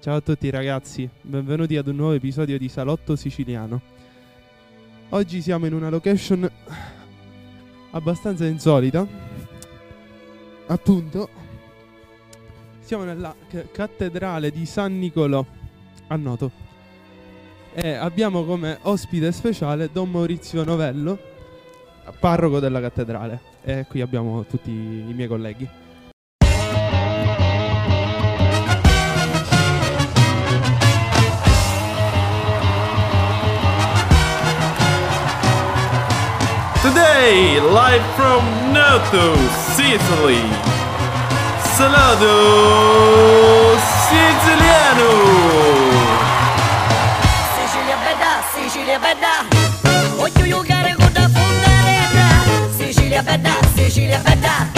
Ciao a tutti ragazzi, benvenuti ad un nuovo episodio di Salotto Siciliano. Oggi siamo in una location abbastanza insolita. Appunto, siamo nella c- cattedrale di San Nicolò a Noto. E abbiamo come ospite speciale Don Maurizio Novello, parroco della cattedrale. E qui abbiamo tutti i miei colleghi. Live from Noto, Sicily. Salado Siciliano. Sicilia bella, Sicilia bella Voglio giocare con la fontanella Sicilia bella, Sicilia bella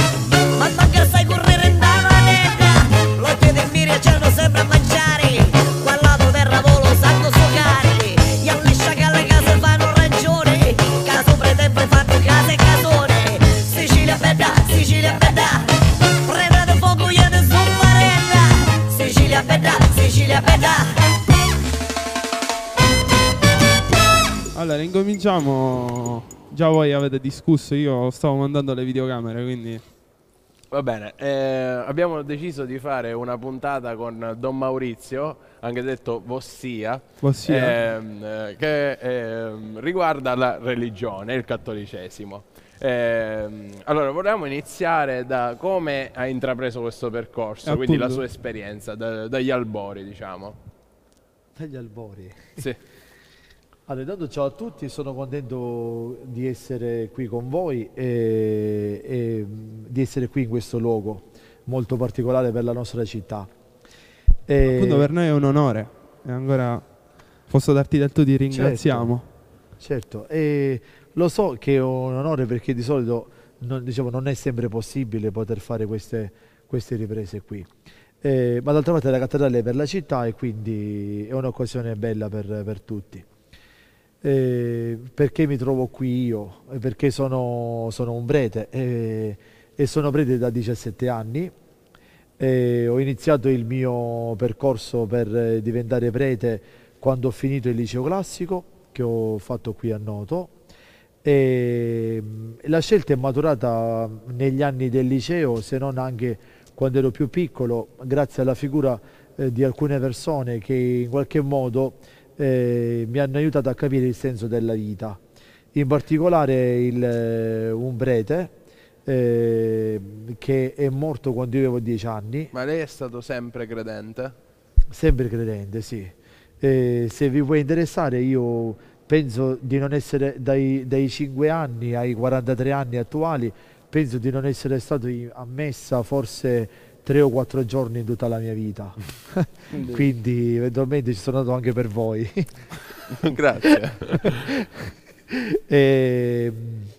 Allora, incominciamo. Già voi avete discusso, io stavo mandando le videocamere, quindi Va bene, eh, abbiamo deciso di fare una puntata con Don Maurizio, anche detto Vossia, Ossia, ehm, eh, che ehm, riguarda la religione, il cattolicesimo. Ehm, allora, volevamo iniziare da come ha intrapreso questo percorso, quindi la sua esperienza, da- dagli albori, diciamo. Dagli albori. Sì. Allora, intanto ciao a tutti, sono contento di essere qui con voi e, e, di essere qui in questo luogo molto particolare per la nostra città. E- appunto per noi è un onore. E ancora posso darti del tu ti ringraziamo. Certo, e lo so che è un onore perché di solito non, diciamo, non è sempre possibile poter fare queste, queste riprese qui. Eh, ma d'altra parte la cattedrale è per la città e quindi è un'occasione bella per, per tutti. Eh, perché mi trovo qui io? Eh, Perché sono, sono un prete eh, e sono prete da 17 anni. Eh, ho iniziato il mio percorso per eh, diventare prete quando ho finito il liceo classico che ho fatto qui a Noto. E, mh, la scelta è maturata negli anni del liceo, se non anche quando ero più piccolo, grazie alla figura eh, di alcune persone che in qualche modo eh, mi hanno aiutato a capire il senso della vita. In particolare il, eh, un prete eh, che è morto quando io avevo dieci anni, Ma lei è stato sempre credente? sempre credente, sì. Eh, se vi può interessare, io penso di non essere dai, dai 5 anni ai 43 anni attuali, penso di non essere stato i- a messa forse tre o quattro giorni in tutta la mia vita. Quindi eventualmente ci sono andato anche per voi. Grazie. E,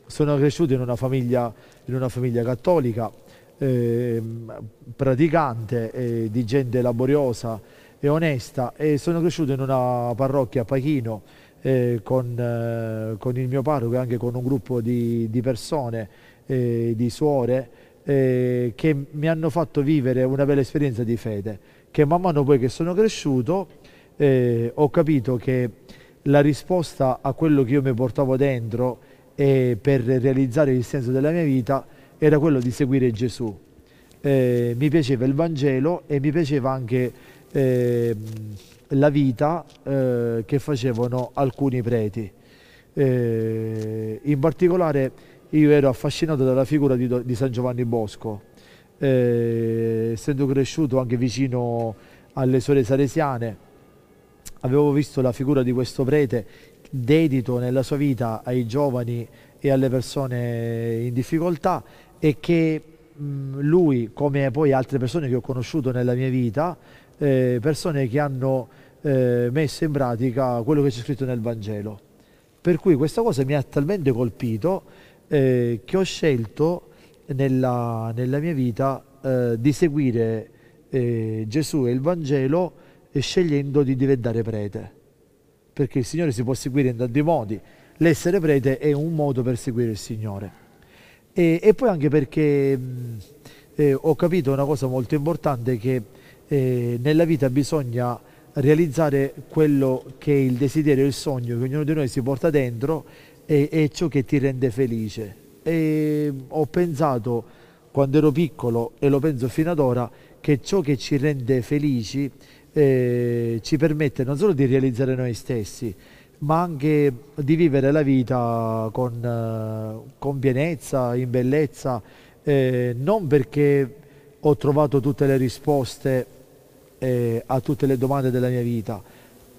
sono cresciuto in una famiglia, in una famiglia cattolica, ehm, praticante, eh, di gente laboriosa e onesta e sono cresciuto in una parrocchia a Pachino eh, con, eh, con il mio parroco e anche con un gruppo di, di persone, eh, di suore, eh, che mi hanno fatto vivere una bella esperienza di fede, che man mano poi che sono cresciuto eh, ho capito che la risposta a quello che io mi portavo dentro e per realizzare il senso della mia vita era quello di seguire Gesù. Eh, mi piaceva il Vangelo e mi piaceva anche ehm, la vita eh, che facevano alcuni preti. Eh, in particolare io ero affascinato dalla figura di, di San Giovanni Bosco, eh, essendo cresciuto anche vicino alle suore salesiane, avevo visto la figura di questo prete dedito nella sua vita ai giovani e alle persone in difficoltà e che mh, lui, come poi altre persone che ho conosciuto nella mia vita, eh, persone che hanno eh, messo in pratica quello che c'è scritto nel Vangelo. Per cui questa cosa mi ha talmente colpito eh, che ho scelto nella, nella mia vita eh, di seguire eh, Gesù e il Vangelo e scegliendo di diventare prete. Perché il Signore si può seguire in tanti modi. L'essere prete è un modo per seguire il Signore. E, e poi anche perché mh, eh, ho capito una cosa molto importante che eh, nella vita bisogna realizzare quello che è il desiderio, il sogno che ognuno di noi si porta dentro e, e ciò che ti rende felice. E ho pensato quando ero piccolo e lo penso fino ad ora che ciò che ci rende felici eh, ci permette non solo di realizzare noi stessi, ma anche di vivere la vita con, eh, con pienezza, in bellezza, eh, non perché ho trovato tutte le risposte eh, a tutte le domande della mia vita,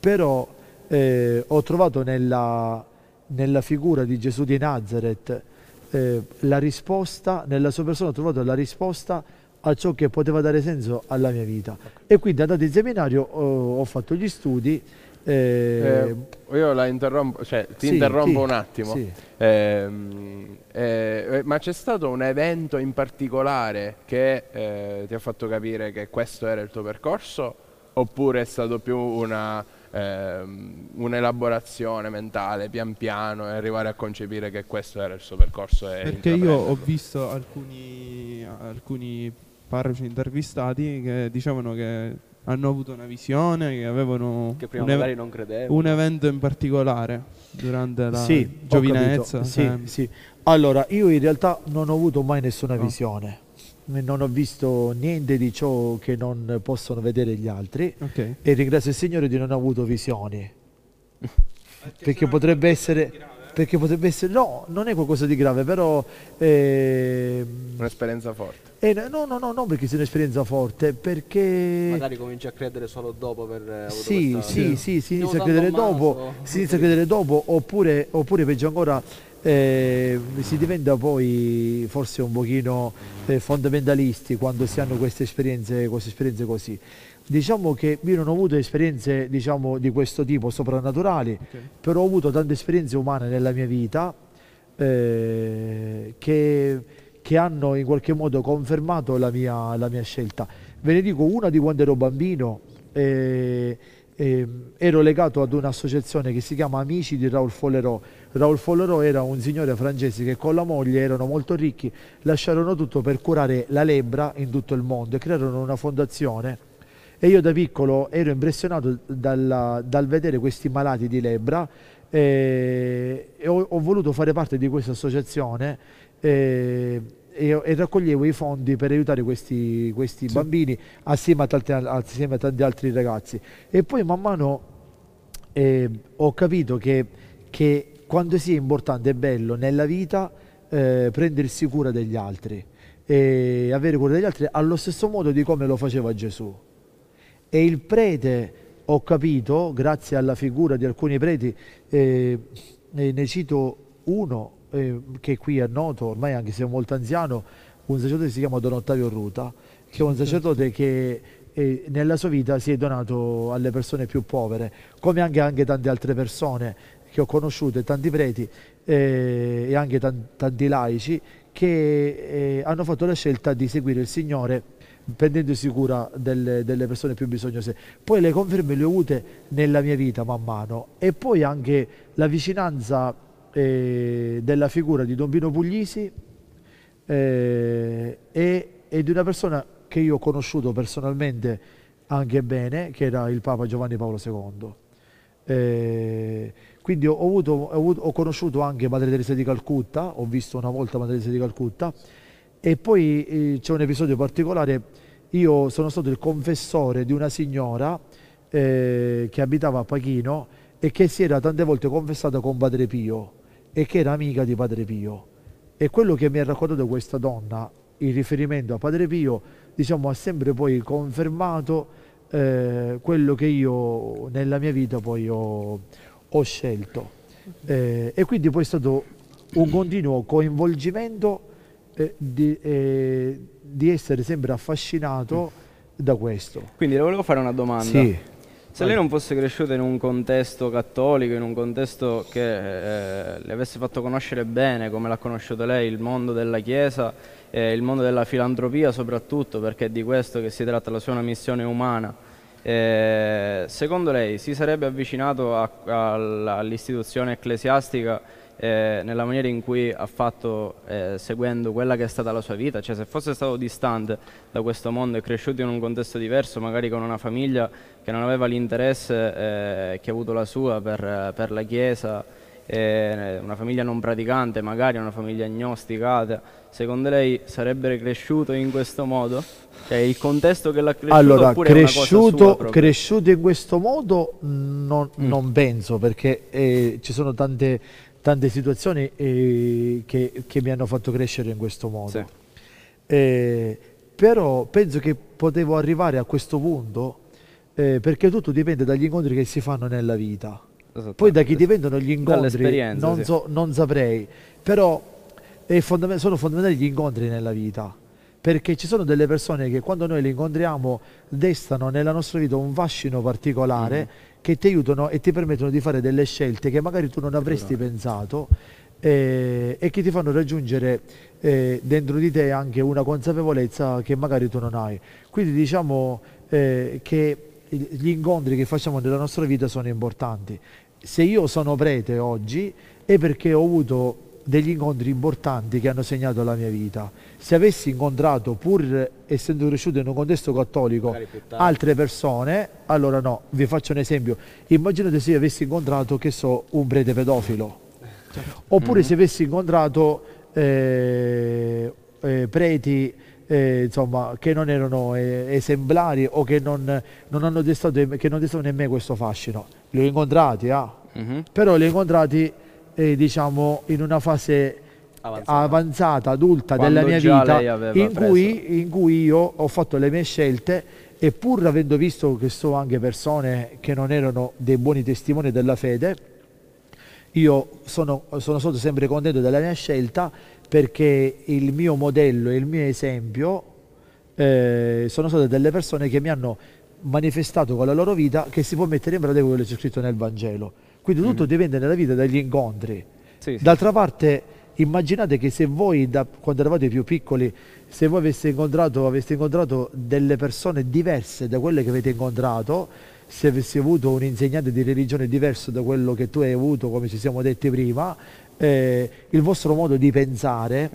però eh, ho trovato nella, nella, figura di Gesù di Nazareth eh, la risposta, nella sua persona ho trovato la risposta a ciò che poteva dare senso alla mia vita. E quindi andato in seminario ho, ho fatto gli studi. Eh, eh, io la interrompo, cioè ti sì, interrompo sì, un attimo. sì. Ehm, eh, ma c'è stato un evento in particolare che eh, ti ha fatto capire che questo era il tuo percorso? Oppure è stato più una, ehm, un'elaborazione mentale pian piano e arrivare a concepire che questo era il suo percorso? E Perché io ho visto alcuni, alcuni parroci intervistati che dicevano che hanno avuto una visione, che avevano Che prima un, ev- non un evento in particolare durante la Sì, giovinezza. Sì, sempre. sì. Allora, io in realtà non ho avuto mai nessuna No. visione, non ho visto niente di ciò che non possono vedere gli altri Ok. e ringrazio il Signore di non aver avuto visioni. Perché potrebbe essere, perché potrebbe essere, no, non è qualcosa di grave, però ehm, Un'esperienza forte. eh, no, no, no, non perché sia un'esperienza forte, perché Magari cominci a credere solo dopo per avuto Sì, sì, sì, si inizia a credere dopo, si inizia a credere dopo, oppure, oppure peggio ancora, eh, si diventa poi forse un pochino eh, fondamentalisti quando si hanno queste esperienze, queste esperienze così. Diciamo che io non ho avuto esperienze diciamo, di questo tipo soprannaturali, ok. però ho avuto tante esperienze umane nella mia vita eh, che, che hanno in qualche modo confermato la mia, la mia scelta. Ve ne dico una di quando ero bambino, eh, eh, ero legato ad un'associazione che si chiama Amici di Raoul Follerò. Raoul Follerò era un signore francese che con la moglie erano molto ricchi, lasciarono tutto per curare la lebbra in tutto il mondo e crearono una fondazione e io da piccolo ero impressionato dalla- dal vedere questi malati di lebbra eh, e ho, ho voluto fare parte di questa associazione eh, e, e raccoglievo i fondi per aiutare questi, questi bambini assieme a, tanti, assieme a tanti altri ragazzi. E poi man mano eh, ho capito che, che quando si è importante e bello nella vita eh, prendersi cura degli altri e avere cura degli altri allo stesso modo di come lo faceva Gesù. E il prete, ho capito, grazie alla figura di alcuni preti, eh, eh, ne cito uno eh, che qui è noto, ormai anche se è molto anziano, un sacerdote che si chiama Don Ottavio Ruta, che è un sacerdote che eh, nella sua vita si è donato alle persone più povere, come anche, anche tante altre persone che ho conosciuto e tanti preti eh, e anche tan- tanti laici che eh, hanno fatto la scelta di seguire il Signore prendendosi cura delle, delle persone più bisognose. Poi le conferme le ho avute nella mia vita man mano e poi anche la vicinanza eh, della figura di Don Pino Puglisi eh, e, e di una persona che io ho conosciuto personalmente anche bene, che era il Papa Giovanni Paolo II. Eh, quindi ho, avuto- ho avuto- ho conosciuto anche Madre Teresa di Calcutta, ho visto una volta Madre Teresa di Calcutta e poi eh, c'è un episodio particolare, io sono stato il confessore di una signora eh, che abitava a Pachino e che si era tante volte confessata con Padre Pio e che era amica di Padre Pio. E quello che mi ha raccontato questa donna in riferimento a Padre Pio, diciamo, ha sempre poi confermato eh, quello che io nella mia vita poi ho, ho scelto. Eh, e quindi poi è stato un continuo coinvolgimento eh, di, eh, di essere sempre affascinato da questo. Quindi le volevo fare una domanda. Sì, Se lei non fosse cresciuta in un contesto cattolico, in un contesto che eh, le avesse fatto conoscere bene, come l'ha conosciuto lei, il mondo della Chiesa e il mondo della filantropia soprattutto, perché è di questo che si tratta, la sua una missione umana, eh, secondo lei si sarebbe avvicinato a- al- all'istituzione ecclesiastica eh, nella maniera in cui ha fatto eh, seguendo quella che è stata la sua vita, cioè se fosse stato distante da questo mondo e cresciuto in un contesto diverso, magari con una famiglia che non aveva l'interesse eh, che ha avuto la sua per, per la Chiesa, eh, una famiglia non praticante, magari una famiglia agnosticata, secondo lei sarebbe cresciuto in questo modo? Cioè il contesto che l'ha cresciuto Allora, cresciuto, cresciuto in questo modo non, Mm. non penso perché eh, ci sono tante, tante situazioni eh, che, che mi hanno fatto crescere in questo modo. Sì. Eh, però penso che potevo arrivare a questo punto eh, perché tutto dipende dagli incontri che si fanno nella vita. Poi da chi dipendono gli incontri non, sì. so- non saprei, però fondament- sono fondamentali gli incontri nella vita, perché ci sono delle persone che quando noi le incontriamo destano nella nostra vita un fascino particolare Mm-hmm. che ti aiutano e ti permettono di fare delle scelte che magari tu non avresti pensato eh, e che ti fanno raggiungere eh, dentro di te anche una consapevolezza che magari tu non hai. Quindi diciamo eh, che gli incontri che facciamo nella nostra vita sono importanti. Se io sono prete oggi è perché ho avuto degli incontri importanti che hanno segnato la mia vita. Se avessi incontrato, pur essendo cresciuto in un contesto cattolico, altre persone, allora no, vi faccio un esempio. Immaginate se io avessi incontrato, che so, un prete pedofilo. Oppure se avessi incontrato eh, eh, preti eh, insomma, che non erano eh, esemplari o che non, non hanno destato, che non destavano in me questo fascino. Li ho incontrati, ah. Mhm. però li ho incontrati eh, diciamo in una fase Avanzata. avanzata, adulta Quando della mia vita in cui, in cui io ho fatto le mie scelte e pur avendo visto che so anche persone che non erano dei buoni testimoni della fede, io sono, sono stato sempre contento della mia scelta perché il mio modello e il mio esempio eh, sono state delle persone che mi hanno manifestato con la loro vita che si può mettere in pratica quello che c'è scritto nel Vangelo. Quindi tutto dipende nella vita dagli incontri. Sì, sì. D'altra parte, immaginate che se voi, da, quando eravate più piccoli, se voi aveste incontrato, aveste incontrato delle persone diverse da quelle che avete incontrato, se avessi avuto un insegnante di religione diverso da quello che tu hai avuto, come ci siamo detti prima, eh, il vostro modo di pensare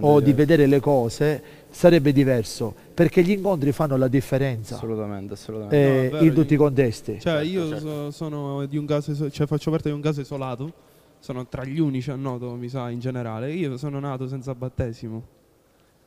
o di vedere le cose sarebbe diverso, perché gli incontri fanno la differenza Assolutamente, assolutamente. eh, No, vero, in tutti i contesti. Cioè, Certo, io certo. so- sono di un caso, cioè faccio parte di un caso isolato. Sono tra gli unici a noto, mi sa, in generale. Io sono nato senza battesimo.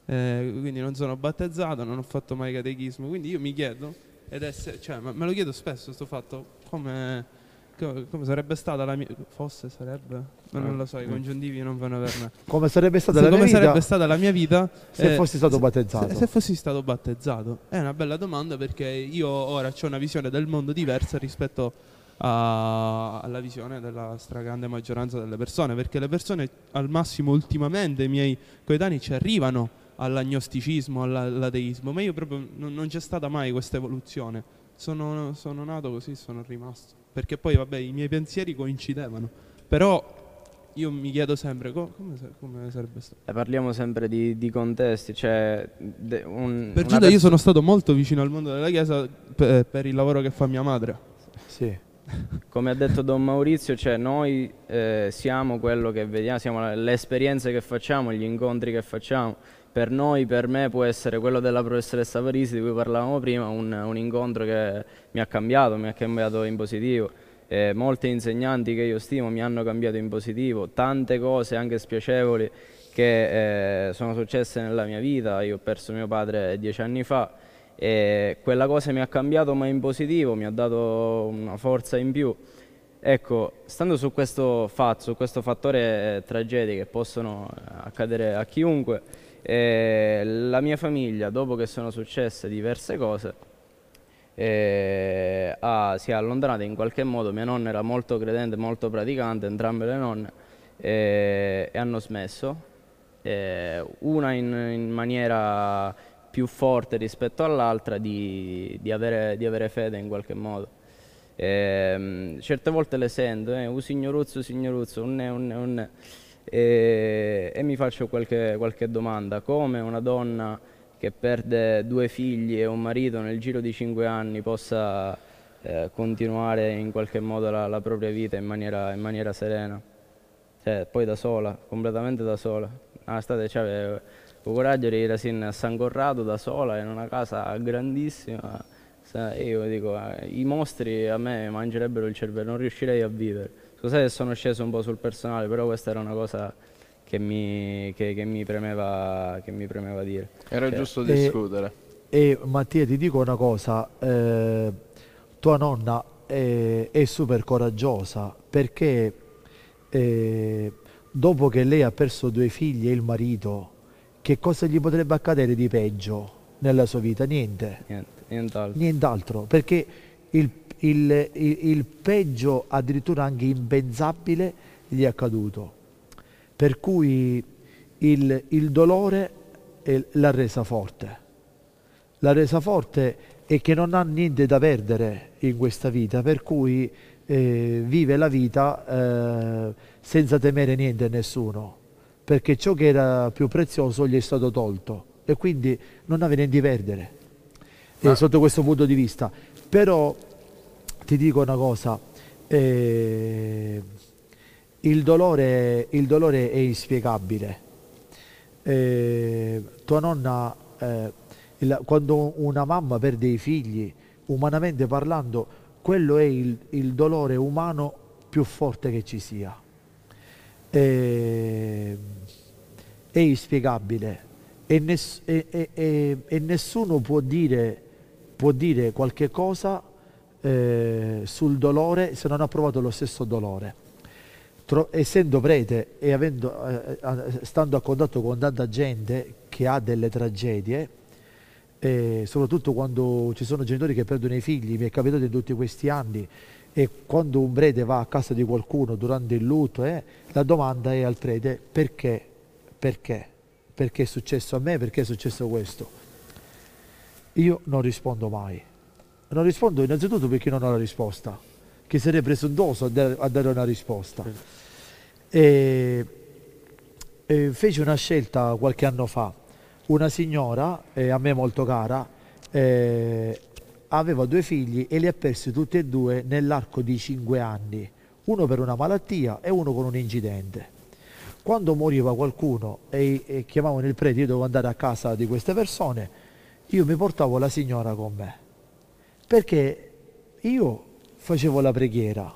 Eh, quindi non sono battezzato, non ho fatto mai catechismo. Quindi io mi chiedo, ed è cioè, ma- me lo chiedo spesso sto fatto, come, co- come sarebbe stata la mia. Fosse, sarebbe? Ma non lo so, i congiuntivi non vanno per me. Come sarebbe stata Se la mia come vita sarebbe stata la mia vita se eh, fossi stato battezzato? Se, se fossi stato battezzato. È una bella domanda perché io ora ho una visione del mondo diversa rispetto a- alla visione della stragrande maggioranza delle persone. Perché le persone al massimo ultimamente, i miei coetanei, ci arrivano all'agnosticismo, alla- all'ateismo, ma io proprio non, non c'è stata mai questa evoluzione. Sono, sono nato così, sono rimasto. Perché poi, vabbè, i miei pensieri coincidevano. Però io mi chiedo sempre co- come, come sarebbe stato. Eh, parliamo sempre di, di contesti, cioè de- un, Per una giunta io sono stato molto vicino al mondo della Chiesa per, per il lavoro che fa mia madre. Sì. Come ha detto Don Maurizio, cioè noi eh, siamo quello che vediamo, siamo le esperienze che facciamo, gli incontri che facciamo. Per noi, per me, può essere quello della professoressa Parisi di cui parlavamo prima, un, un incontro che mi ha cambiato, mi ha cambiato in positivo. Eh, molti insegnanti che io stimo mi hanno cambiato in positivo, tante cose anche spiacevoli che eh, sono successe nella mia vita. Io ho perso mio padre dieci anni fa e quella cosa mi ha cambiato ma in positivo, mi ha dato una forza in più. Ecco, stando su questo fatto, su questo fattore eh, tragedie che possono eh, accadere a chiunque, eh, la mia famiglia, dopo che sono successe diverse cose, eh, ha- si è allontanata in qualche modo. Mia nonna era molto credente, molto praticante, entrambe le nonne, eh, e hanno smesso. Eh, una in, in maniera più forte rispetto all'altra di, di avere, di avere fede in qualche modo. Ehm, certe volte le sento, eh, un signoruzzo, signoruzzo, un ne, un ne, un ne. E, e mi faccio qualche, qualche domanda, come una donna che perde due figli e un marito nel giro di cinque anni possa eh, continuare in qualche modo la, la propria vita in maniera, in maniera serena. cioè, poi da sola, completamente da sola. Una estate c'aveva il coraggio di sin a San Corrado da sola in una casa grandissima. Io dico, eh, i mostri a me mangerebbero il cervello, non riuscirei a vivere. Scusate se sono sceso un po' sul personale, però questa era una cosa che mi, che- che mi premeva, che mi premeva dire. Era Cioè, giusto discutere. E Mattia ti dico una cosa, eh, tua nonna è, è super coraggiosa perché eh, dopo che lei ha perso due figli e il marito, che cosa gli potrebbe accadere di peggio nella sua vita? Niente. Niente, nient'altro. Nient'altro, perché il, il- il- il peggio, addirittura anche impensabile, gli è accaduto. Per cui il, il dolore l'ha resa forte. L'ha resa forte e che non ha niente da perdere in questa vita, per cui eh, vive la vita eh, senza temere niente a nessuno, perché ciò che era più prezioso gli è stato tolto e quindi non aveva niente da perdere eh, sotto questo punto di vista. Però ti dico una cosa, eh, il, dolore, il dolore è inspiegabile. Eh, tua nonna, eh, il- quando una mamma perde i figli, umanamente parlando, quello è il, il dolore umano più forte che ci sia. Eh, è inspiegabile e, ness- e- e- e- nessuno può dire, può dire qualche cosa eh, sul dolore se non ha provato lo stesso dolore. Tro- essendo prete e avendo, eh, eh, stando a contatto con tanta gente che ha delle tragedie, eh, soprattutto quando ci sono genitori che perdono i figli, mi è capitato in tutti questi anni, e quando un prete va a casa di qualcuno durante il lutto, eh, la domanda è al prete perché? Perché? Perché è successo a me? Perché è successo questo? Io non rispondo mai. Non rispondo innanzitutto perché non ho la risposta, che sarei presuntuoso a dare, a dare una risposta. E, e feci una scelta qualche anno fa. Una signora, eh, a me molto cara, eh, aveva due figli e li ha persi tutti e due nell'arco di cinque anni, uno per una malattia e uno con un incidente. Quando moriva qualcuno e, e chiamavano il prete, io dovevo andare a casa di queste persone, io mi portavo la signora con me, perché io facevo la preghiera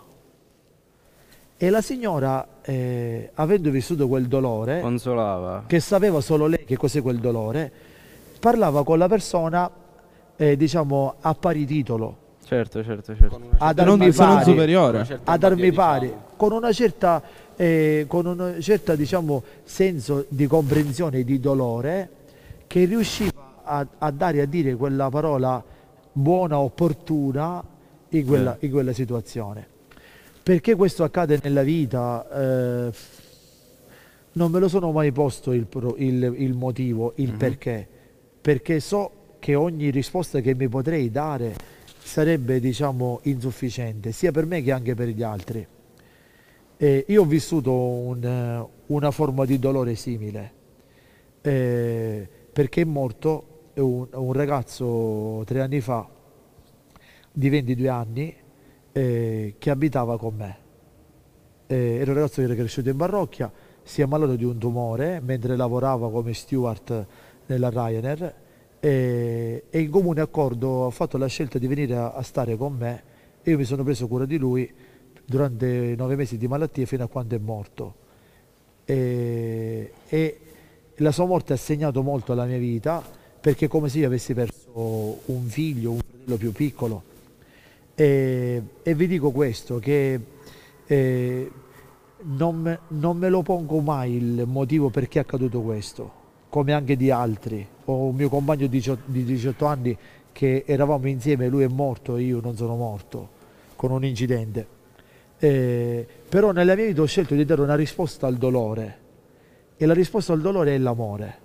e la signora, eh, avendo vissuto quel dolore, Consolava. che sapeva solo lei che cos'è quel dolore, parlava con la persona, eh, diciamo, a pari titolo, Certo, certo, certo. ad armi pari, superiore. ad armi pari, con una certa, eh, con una certa diciamo, senso di comprensione e di dolore che riusciva a, a dare a dire quella parola buona, opportuna in quella, in quella situazione. Perché questo accade nella vita? eh, non me lo sono mai posto il, pro- il- il motivo, il perché, perché so che ogni risposta che mi potrei dare sarebbe diciamo insufficiente sia per me che anche per gli altri. Eh, io ho vissuto un, eh, una forma di dolore simile eh, perché è morto un, un ragazzo tre anni fa di 22 anni eh, che abitava con me. Eh, era un ragazzo che era cresciuto in parrocchia, si è ammalato di un tumore mentre lavorava come steward nella Ryanair e, e in comune accordo ha fatto la scelta di venire a, a stare con me e io mi sono preso cura di lui durante nove mesi di malattia fino a quando è morto. E, e la sua morte ha segnato molto la mia vita perché come se io avessi perso un figlio, un fratello più piccolo. E, e vi dico questo, che eh, non, non me lo pongo mai il motivo perché è accaduto questo, come anche di altri. Ho un mio compagno di 18, di 18 anni che eravamo insieme, lui è morto e io non sono morto, con un incidente. Eh, però nella mia vita ho scelto di dare una risposta al dolore e la risposta al dolore è l'amore.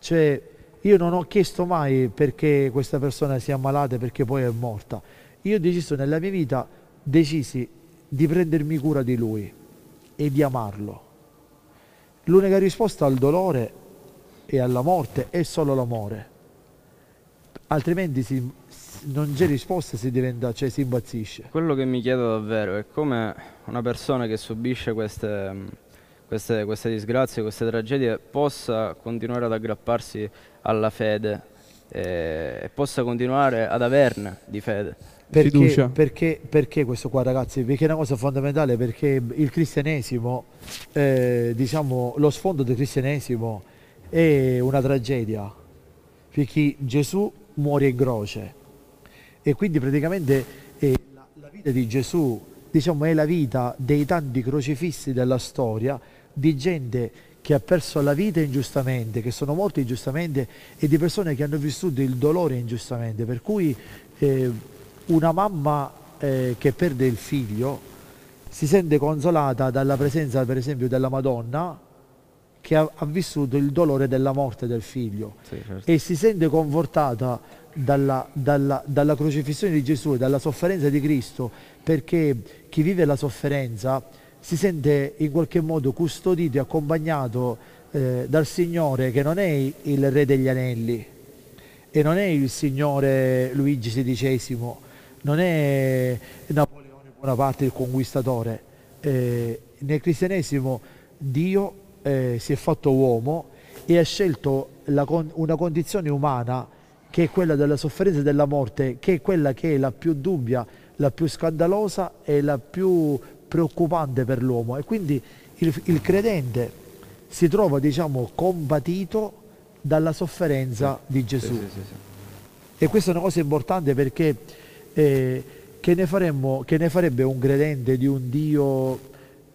Cioè io non ho chiesto mai perché questa persona sia ammalata e perché poi è morta. Io ho deciso nella mia vita, decisi di prendermi cura di lui e di amarlo. L'unica risposta al dolore e alla morte è solo l'amore. Altrimenti si- non c'è risposta, si diventa, cioè si impazzisce. Quello che mi chiedo davvero è come una persona che subisce queste, queste, queste disgrazie, queste tragedie, possa continuare ad aggrapparsi alla fede eh, e possa continuare ad averne di fede. Perché, Fiducia. perché, perché questo qua ragazzi? Perché è una cosa fondamentale, perché il cristianesimo, eh, diciamo, lo sfondo del cristianesimo è una tragedia, perché Gesù muore in croce e quindi praticamente eh, la, la vita di Gesù diciamo, è la vita dei tanti crocifissi della storia, di gente che ha perso la vita ingiustamente, che sono morti ingiustamente e di persone che hanno vissuto il dolore ingiustamente, per cui eh, una mamma eh, che perde il figlio si sente consolata dalla presenza per esempio della Madonna che ha, ha vissuto il dolore della morte del figlio Sì, certo. e si sente confortata dalla, dalla- dalla crocifissione di Gesù e dalla sofferenza di Cristo perché chi vive la sofferenza si sente in qualche modo custodito e accompagnato eh, dal Signore che non è il Re degli Anelli e non è il Signore Luigi XVI, non è Napoleone Bonaparte il conquistatore. Eh, nel cristianesimo Dio eh, si è fatto uomo e ha scelto con- una condizione umana che è quella della sofferenza e della morte, che è quella che è la più dubbia, la più scandalosa e la più preoccupante per l'uomo. E quindi il, il credente si trova, diciamo, combatito dalla sofferenza di Gesù. Sì, sì, sì. E questa è una cosa importante perché eh, che, ne faremmo, che ne farebbe un credente di un Dio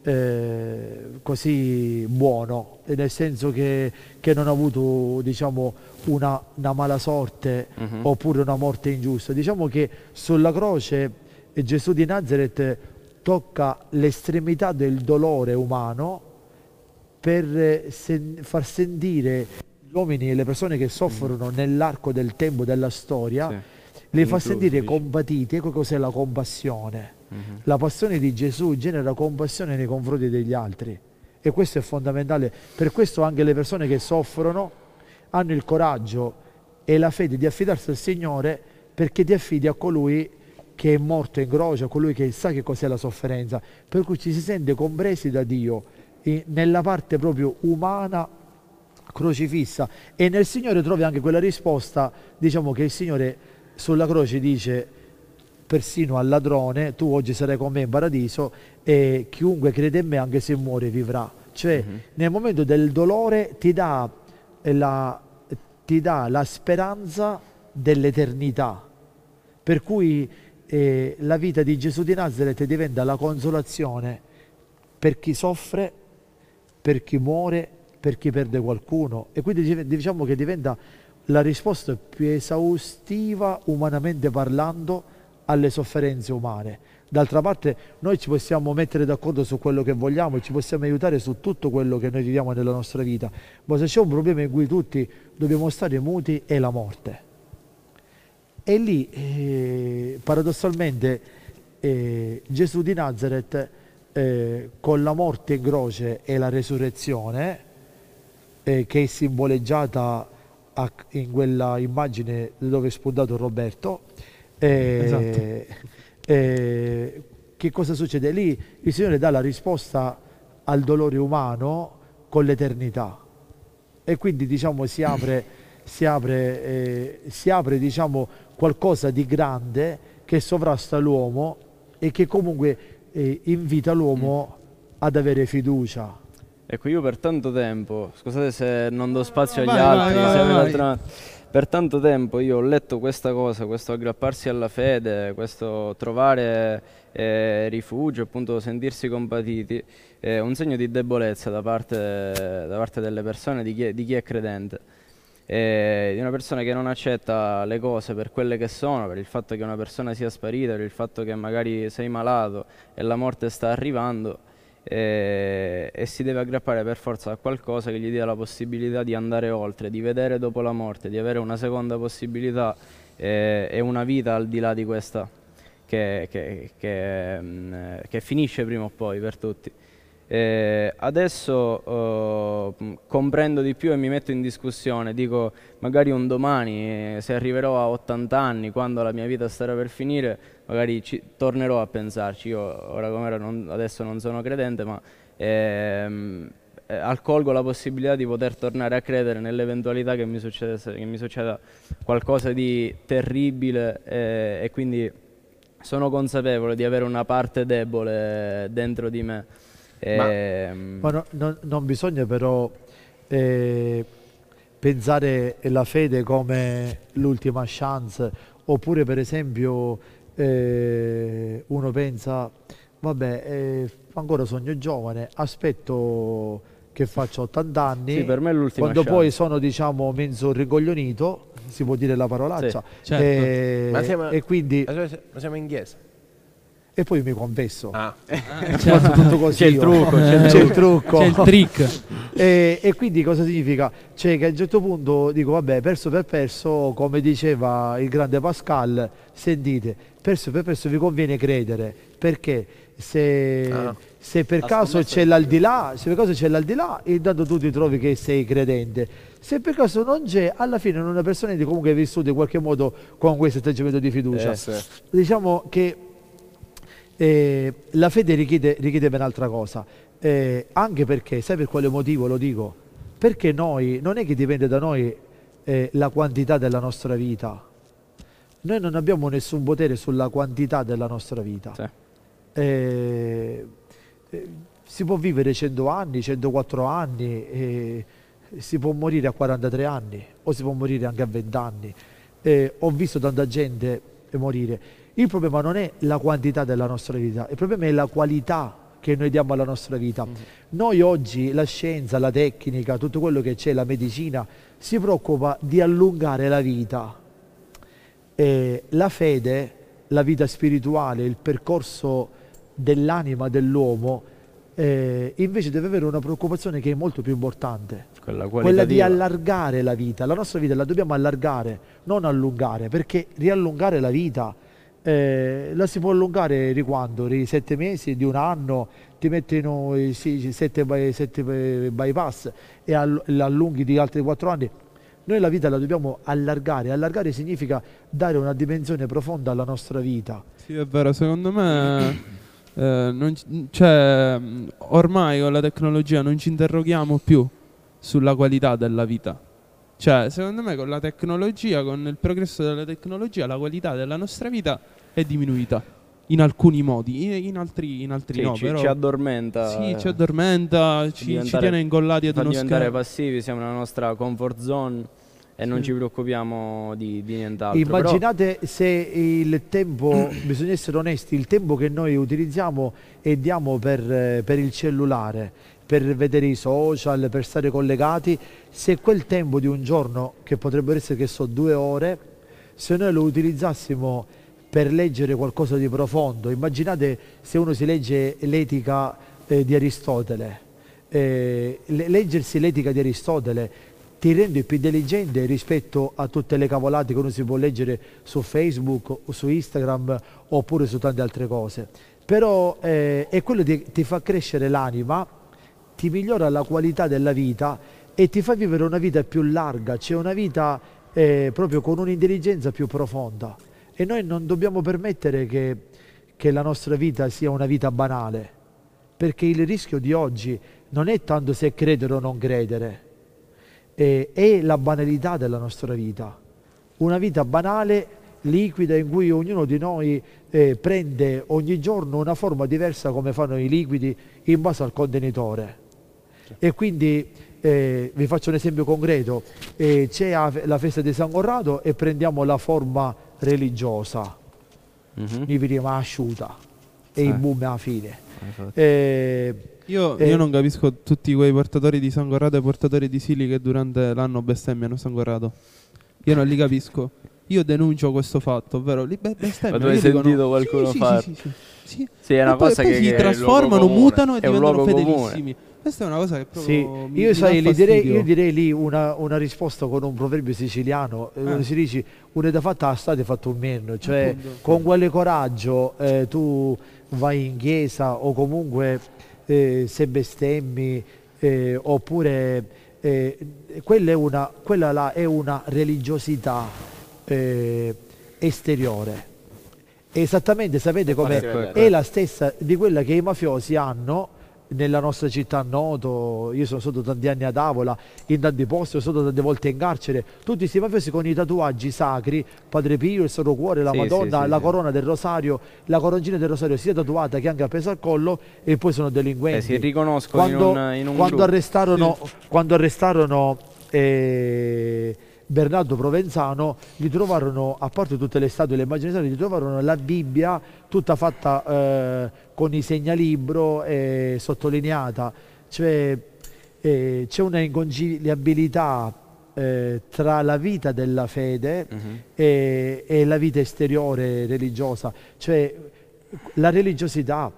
eh, così buono, nel senso che, che non ha avuto diciamo, una, una mala sorte Mhm. oppure una morte ingiusta. Diciamo che sulla croce eh, Gesù di Nazareth tocca l'estremità del dolore umano per eh, sen- far sentire gli uomini e le persone che soffrono nell'arco del tempo della storia, Sì. li fa sentire dici. compatiti. Ecco cos'è la compassione. Mhm. La passione di Gesù genera compassione nei confronti degli altri e questo è fondamentale. Per questo anche le persone che soffrono hanno il coraggio e la fede di affidarsi al Signore perché ti affidi a colui che è morto in croce, colui che sa che cos'è la sofferenza, per cui ci si sente compresi da Dio in- nella parte proprio umana crocifissa e nel Signore trovi anche quella risposta, diciamo che il Signore sulla croce dice persino al ladrone, tu oggi sarai con me in paradiso e chiunque crede in me anche se muore vivrà. Cioè nel momento del dolore ti dà la, ti dà la speranza dell'eternità. Per cui eh, la vita di Gesù di Nazareth diventa la consolazione per chi soffre, per chi muore, per chi perde qualcuno. E quindi diciamo che diventa la risposta più esaustiva, umanamente parlando, alle sofferenze umane. D'altra parte noi ci possiamo mettere d'accordo su quello che vogliamo e ci possiamo aiutare su tutto quello che noi viviamo nella nostra vita, ma se c'è un problema in cui tutti dobbiamo stare muti è la morte. E lì, eh, paradossalmente, eh, Gesù di Nazareth, eh, con la morte in croce e la resurrezione, eh, che è simboleggiata a- in quella immagine dove è spuntato Roberto, eh, Esatto. eh, che cosa succede? Lì il Signore dà la risposta al dolore umano con l'eternità e quindi diciamo si apre, si apre, eh, si apre diciamo, qualcosa di grande che sovrasta l'uomo e che comunque eh, invita l'uomo ad avere fiducia. Ecco, io per tanto tempo, scusate se non do spazio agli Vai, altri, vai, vai, per tanto tempo io ho letto questa cosa, questo aggrapparsi alla fede, questo trovare eh, rifugio, appunto sentirsi compatiti, è un segno di debolezza da parte, da parte delle persone, di chi è, di chi è credente. Eh, di una persona che non accetta le cose per quelle che sono, per il fatto che una persona sia sparita, per il fatto che magari sei malato e la morte sta arrivando eh, e si deve aggrappare per forza a qualcosa che gli dia la possibilità di andare oltre, di vedere dopo la morte, di avere una seconda possibilità eh, e una vita al di là di questa che, che- che, mm, eh, che finisce prima o poi per tutti. Eh, adesso eh, comprendo di più e mi metto in discussione, dico magari un domani, eh, se arriverò a 80 anni, quando la mia vita starà per finire, magari ci, tornerò a pensarci. Io ora come ora non- adesso non sono credente, ma ehm, eh, accolgo la possibilità di poter tornare a credere nell'eventualità che che mi succeda qualcosa di terribile eh, e quindi sono consapevole di avere una parte debole dentro di me. Ehm, Ma no- no- non bisogna però eh, pensare la fede come l'ultima chance, oppure per esempio eh, uno pensa, vabbè, eh, ancora sogno giovane, aspetto che faccio 80 anni, Sì, per me è l'ultima quando chance. poi sono diciamo mezzo rigoglionito, si può dire la parolaccia, certo. eh, Ma siamo- e quindi Ma siamo in chiesa. E poi mi confesso. Ah, tutto così C'è il trucco, c'è il C'è il trucco. C'è il trick. E, e quindi cosa significa? Cioè che a un certo punto dico vabbè, perso per perso, come diceva il grande Pascal, sentite, perso per perso vi conviene credere, perché se, Ah. se per caso c'è l'aldilà, se per caso c'è l'aldilà, intanto tu ti trovi che sei credente. Se per caso non c'è, alla fine non una persona che comunque è vissuta in qualche modo con questo atteggiamento di fiducia. eh, sì. Diciamo che eh, la fede richiede, richiede ben altra cosa, eh, anche perché, sai per quale motivo lo dico? Perché noi, non è che dipende da noi eh, la quantità della nostra vita, noi non abbiamo nessun potere sulla quantità della nostra vita. Sì. Eh, eh, si può vivere 100 anni, 104 anni, eh, si può morire a 43 anni o si può morire anche a 20 anni. Ho visto tanta gente morire. Il problema non è la quantità della nostra vita, il problema è la qualità che noi diamo alla nostra vita. Noi oggi, la scienza, la tecnica, tutto quello che c'è, la medicina, si preoccupa di allungare la vita. Eh, la fede, la vita spirituale, il percorso dell'anima dell'uomo, eh, invece deve avere una preoccupazione che è molto più importante, quella quella di allargare la vita. La nostra vita la dobbiamo allargare, non allungare, perché riallungare la vita eh, la si può allungare di quando? Di sette mesi, di un anno, ti mettono i sì, sette, sette bypass e all- l'allunghi di altri quattro anni. Noi la vita la dobbiamo allargare, allargare significa dare una dimensione profonda alla nostra vita. Sì, è vero, secondo me eh, cioè, ormai con la tecnologia non ci interroghiamo più sulla qualità della vita. Cioè, secondo me con la tecnologia, con il progresso della tecnologia, la qualità della nostra vita è diminuita. In alcuni modi, in, in altri, in altri Sì, no. ci, però ci addormenta. sì, eh, ci addormenta, ci, ci diventare- tiene incollati ad uno diventare schermo. passivi, siamo nella nostra comfort zone e non Sì. ci preoccupiamo di, di nient'altro. Immaginate se il tempo, bisogna essere onesti, il tempo che noi utilizziamo e diamo per, eh, per il cellulare, per vedere i social, per stare collegati, se quel tempo di un giorno, che potrebbero essere che so due ore, se noi lo utilizzassimo per leggere qualcosa di profondo, immaginate se uno si legge l'etica eh, di Aristotele, eh, le- leggersi l'etica di Aristotele ti rende più intelligente rispetto a tutte le cavolate che uno si può leggere su Facebook o su Instagram oppure su tante altre cose. Però eh, è quello che ti fa crescere l'anima, ti migliora la qualità della vita e ti fa vivere una vita più larga, cioè una vita eh, proprio con un'intelligenza più profonda. E noi non dobbiamo permettere che, che la nostra vita sia una vita banale, perché il rischio di oggi non è tanto se credere o non credere, eh, è la banalità della nostra vita. Una vita banale, liquida, in cui ognuno di noi eh, prende ogni giorno una forma diversa come fanno i liquidi in base al contenitore. E quindi eh, vi faccio un esempio concreto, eh, c'è la festa di San Corrado e prendiamo la forma religiosa, Mhm. mi veniva asciuta e Eh. il boom alla fine. Infatti. Eh, Io, Eh, io non capisco tutti quei portatori di San Corrado e portatori di Sili che durante l'anno bestemmiano San Corrado. Io non li capisco. Io denuncio questo fatto, ovvero li be- bestemmiano. Ma tu hai sentito no. qualcuno sì, fare? Sì, sì, sì, sì. Sì, è una E poi, cosa poi che, si che luogo trasformano, mutano e è diventano luogo comune. Questa è una cosa che proprio Sì, mi, io, mi sai, direi, io direi lì una, una risposta con un proverbio siciliano, eh, Eh. si dice un'età fatta a state fatto un meno, cioè Appunto. con quale coraggio eh, tu vai in chiesa o comunque eh, se bestemmi eh, oppure eh, quella, è una, quella là è una religiosità eh, esteriore. Esattamente, sapete come Passione. è la stessa di quella che i mafiosi hanno nella nostra città a Noto, io sono stato tanti anni ad Avola, in tanti posti, sono stato tante volte in carcere, tutti questi mafiosi con i tatuaggi sacri, Padre Pio, il Sacro Cuore, la Sì, Madonna, sì, la sì. corona del Rosario, la coroncina del Rosario sia tatuata che anche appesa al collo e poi sono delinquenti. Eh, si riconoscono in quando, un- in un quando arrestarono, quando arrestarono eh, Bernardo Provenzano gli trovarono, a parte tutte le statue e le immagini sacre, gli trovarono la Bibbia tutta fatta eh, con i segnalibro e sottolineata, cioè eh, c'è una inconciliabilità eh, tra la vita della fede Mhm. e, e la vita esteriore religiosa, cioè la religiosità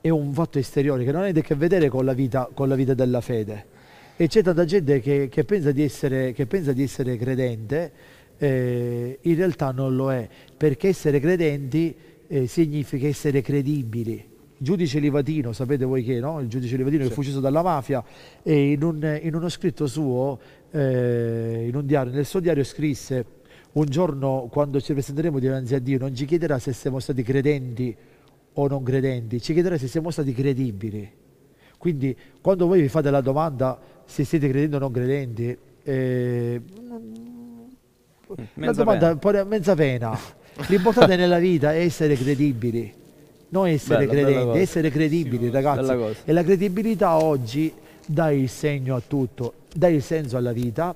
è un fatto esteriore che non ha niente a che vedere con la vita, con la vita della fede. E c'è tanta gente che, che pensa, di essere, che pensa di essere credente, eh, in realtà non lo è, perché essere credenti eh, significa essere credibili. Il giudice Livatino, sapete voi che no? Il giudice Livatino che fu ucciso dalla mafia, e in, un- in uno scritto suo, eh, in un diario, nel suo diario scrisse un giorno quando ci presenteremo dinanzi a Dio non ci chiederà se siamo stati credenti o non credenti, ci chiederà se siamo stati credibili. Quindi quando voi vi fate la domanda se siete credenti o non credenti, eh, la Mezza domanda pare mezza pena. L'importante nella vita è essere credibili, non essere Bella, bella credenti, cosa. essere credibili, ragazzi. Bella cosa. E la credibilità oggi dà il segno a tutto, dà il senso alla vita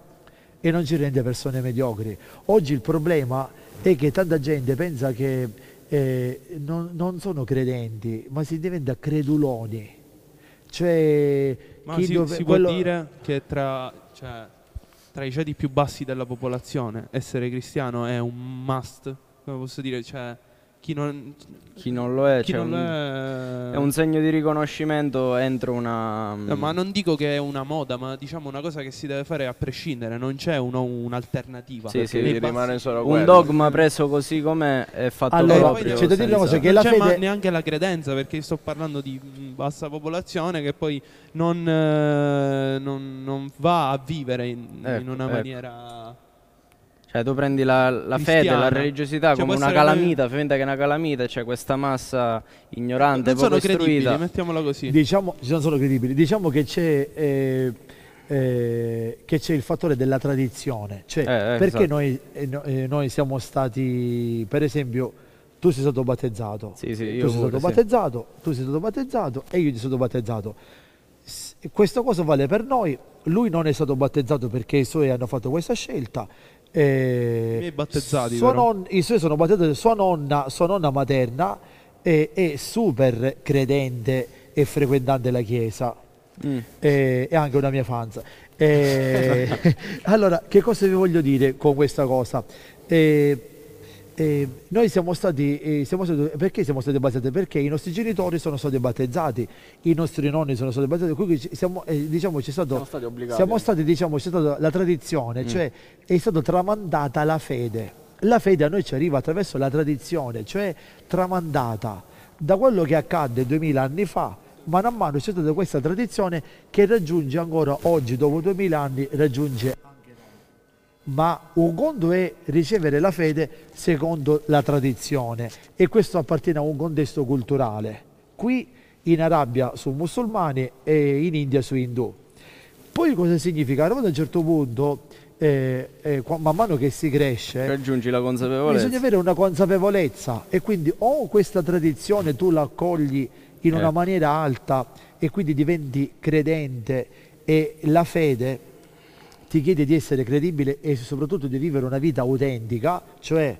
e non ci rende persone mediocri. Oggi il problema è che tanta gente pensa che eh, non, non sono credenti, ma si diventa creduloni. Cioè, Ma chi si, dove- si quello- può dire che tra, cioè, tra i ceti più bassi della popolazione essere cristiano è un must? Come posso dire? Cioè, chi non, Chi non lo è, chi cioè non un- è... è un segno di riconoscimento entro una... No, ma non dico che è una moda, ma diciamo una cosa che si deve fare a prescindere, non c'è uno- un'alternativa. Sì, sì, rimane solo un quello. dogma preso così com'è è fatto Allora, proprio. c'è da dire una cosa, che non la c'è ma fede- neanche la credenza perché sto parlando di mm, bassa popolazione che poi non, eh, non- non va a vivere in, Ecco, in una ecco. maniera Cioè tu prendi la, la fede, la religiosità Cioè, come una calamita, fai finta che è una calamita, c'è questa massa ignorante, non sono poco credibili, istruita. mettiamola così. Diciamo, non sono credibili. Diciamo che c'è, eh, eh, che c'è il fattore della tradizione. Cioè, Eh, eh, perché esatto. noi, eh, no- eh, noi siamo stati, per esempio, tu sei stato battezzato. Sì, sì, tu io sei pure, stato sì. battezzato, tu sei stato battezzato e io ti sono battezzato. S- Questa cosa vale per noi. Lui non è stato battezzato perché i suoi hanno fatto questa scelta. Eh, I miei battezzati, non- I suoi sono battezzati, sua nonna, sua nonna materna è, è super credente e frequentante la chiesa. Mm. È anche una mia fanza. Allora, che cosa vi voglio dire con questa cosa? Eh, eh, noi siamo stati, eh, siamo stati- perché siamo stati battezzati? Perché i nostri genitori sono stati battezzati, i nostri nonni sono stati battezzati, quindi siamo, eh, diciamo, c'è stato, Siamo stati obbligati. siamo stati, diciamo, c'è stata la tradizione, cioè è stata tramandata la fede. La fede a noi ci arriva attraverso la tradizione, cioè tramandata da quello che accadde 2000 anni fa. Mano a mano c'è stata questa tradizione che raggiunge ancora oggi, dopo 2000 anni, raggiunge. Ma un conto è ricevere la fede secondo la tradizione e questo appartiene a un contesto culturale. Qui in Arabia su musulmani e in India su indù. Poi cosa significa? Arrivato a un certo punto, eh, eh, man mano che si cresce, Raggiungi la consapevolezza. bisogna avere una consapevolezza e quindi o questa tradizione tu la accogli in una Eh. maniera alta e quindi diventi credente e la fede ti chiede di essere credibile e soprattutto di vivere una vita autentica, cioè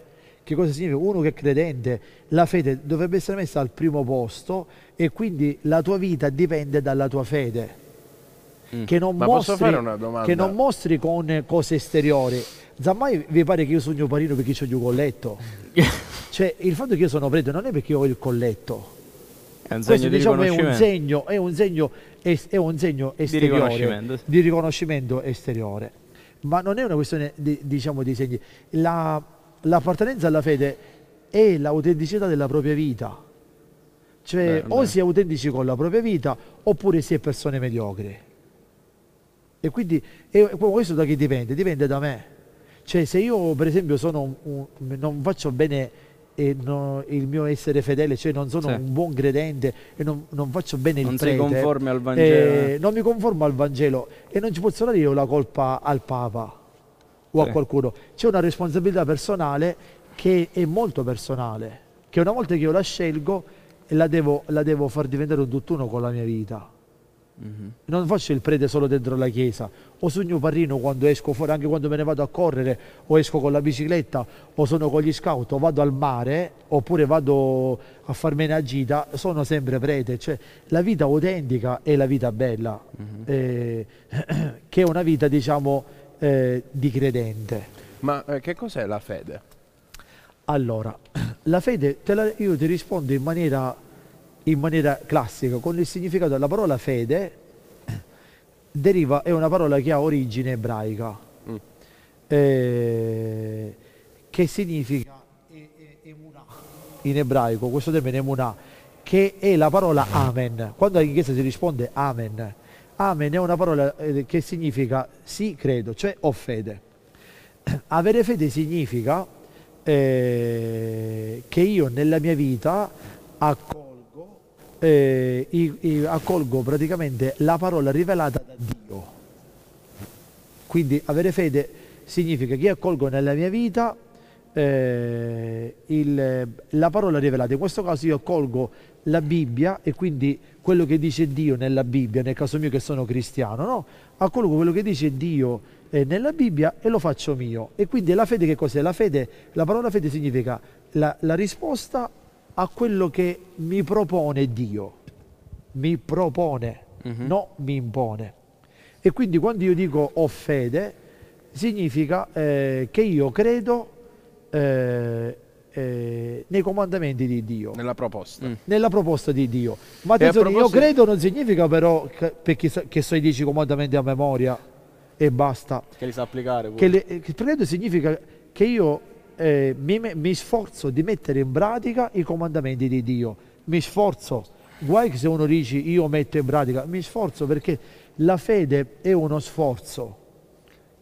che cosa significa? Uno che è credente, la fede dovrebbe essere messa al primo posto e quindi la tua vita dipende dalla tua fede. Mm. Che non, mostri, che non mostri con cose esteriori. Zammai vi pare che io sogno parino perché ho il colletto? cioè il fatto che io sono prete non è perché ho il colletto. È un Questo segno di diciamo è un segno, è un segno, è un segno esteriore, riconoscimento, sì. di riconoscimento esteriore. Ma non è una questione di, diciamo, di segni. La- l'appartenenza alla fede è l'autenticità della propria vita. Cioè, Beh, o beh. si è autentici con la propria vita oppure si è persone mediocri. E quindi e questo da chi dipende? Dipende da me. Cioè, se io per esempio sono un- un- non faccio bene e no- il mio essere fedele, cioè non sono Sì. un buon credente e non, non faccio bene Non il sei prete, conforme al Vangelo. eh, non mi conformo al Vangelo e non ci posso dare io la colpa al Papa o Sì. a qualcuno. C'è una responsabilità personale che è molto personale, che una volta che io la scelgo la devo, la devo far diventare un tutt'uno con la mia vita. Mhm. Non faccio il prete solo dentro la chiesa, o sogno parrino quando esco fuori, anche quando me ne vado a correre, o esco con la bicicletta, o sono con gli scout, o vado al mare, oppure vado a farmi una gita, sono sempre prete. Cioè, la vita autentica è la vita bella, eh, che è una vita, diciamo, eh, di credente. Ma eh, che cos'è la fede? Allora, la fede, te la- io ti rispondo in maniera, in maniera classica, con il significato della parola fede, deriva, è una parola che ha origine ebraica, Mm. eh, che significa emunah, in ebraico, questo termine emunah, che è la parola amen. Quando in chiesa si risponde amen, amen è una parola eh, che significa sì, credo, cioè ho fede. Avere fede significa eh, che io nella mia vita accolgo, eh, i- i- accolgo praticamente la parola rivelata da Dio. Quindi avere fede significa che io accolgo nella mia vita eh, il- la parola rivelata. In questo caso io accolgo la Bibbia e quindi quello che dice Dio nella Bibbia, nel caso mio che sono cristiano, no? accolgo quello che dice Dio eh, nella Bibbia e lo faccio mio. E quindi la fede che cos'è? La fede, la parola fede significa la, la risposta a quello che mi propone Dio. Mi propone, Mhm. no mi impone. E quindi quando io dico ho fede, significa eh, che io credo eh, eh, nei comandamenti di Dio, Nella proposta. Mm. nella proposta di Dio. Ma attenzione, io proposito- credo non significa però che, perché so, che so i dieci comandamenti a memoria e basta. Che li sa applicare pure. Che le- eh, che credo significa che io eh, mi, mi sforzo di mettere in pratica i comandamenti di Dio. Mi sforzo. Guai che se uno dice io metto in pratica, mi sforzo perché la fede è uno sforzo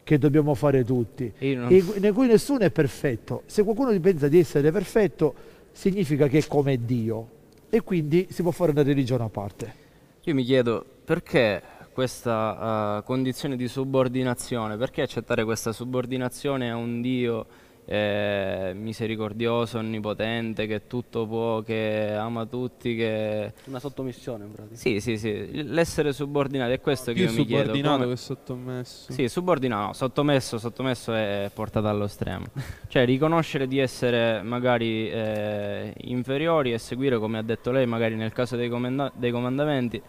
che dobbiamo fare tutti, non- e ne cui nessuno è perfetto. Se qualcuno pensa di essere perfetto, significa che è come Dio e quindi si può fare una religione a parte. Io mi chiedo perché questa eh, condizione di subordinazione, perché accettare questa subordinazione a un Dio eh, misericordioso, onnipotente, che tutto può, che ama tutti, che... Una sottomissione in pratica. Sì, sì, sì, l'essere subordinato è questo che Più io mi chiedo. subordinato come- che sottomesso. Sì, subordinato, no, sottomesso, sottomesso è portato allo stremo. cioè riconoscere di essere magari eh, inferiori e seguire, come ha detto lei, magari nel caso dei, comanda- dei comandamenti,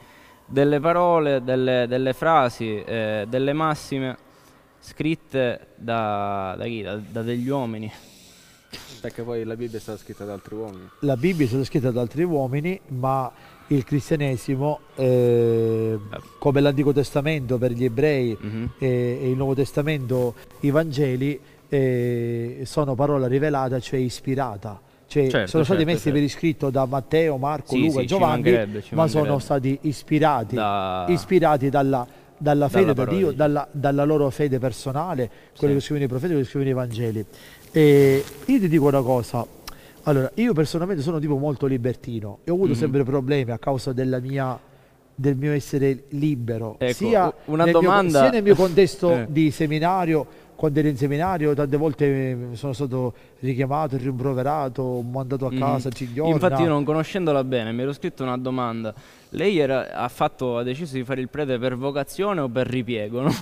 delle parole, delle, delle frasi, eh, delle massime scritte da, da chi? Da, da degli uomini. Perché poi la Bibbia è stata scritta da altri uomini. La Bibbia è stata scritta da altri uomini, ma il cristianesimo, eh, come l'Antico Testamento per gli ebrei Mhm. e, e il Nuovo Testamento, i Vangeli, eh, sono parola rivelata, cioè ispirata. Cioè, Certo, sono stati certo, messi certo. per iscritto da Matteo, Marco, Sì, Luca sì, e ci Giovanni, mancherebbe, ci ma sono mancherebbe. stati ispirati, Da- ispirati dalla, dalla fede da parola Dio, di dalla, dalla loro fede personale, quello Sì. che scrivono i profeti, quello che scrivono i Vangeli. E io ti dico una cosa, allora io personalmente sono tipo molto libertino e ho avuto Mhm. sempre problemi a causa della mia, del mio essere libero, Ecco, sia, nel mio, domanda- sia nel mio contesto Eh. di seminario, quando ero in seminario tante volte eh, sono stato richiamato, rimproverato, mandato a Mhm. casa, Cigliorna. Infatti io non conoscendola bene mi ero scritto una domanda. Lei era- ha, fatto, ha deciso di fare il prete per vocazione o per ripiego? no?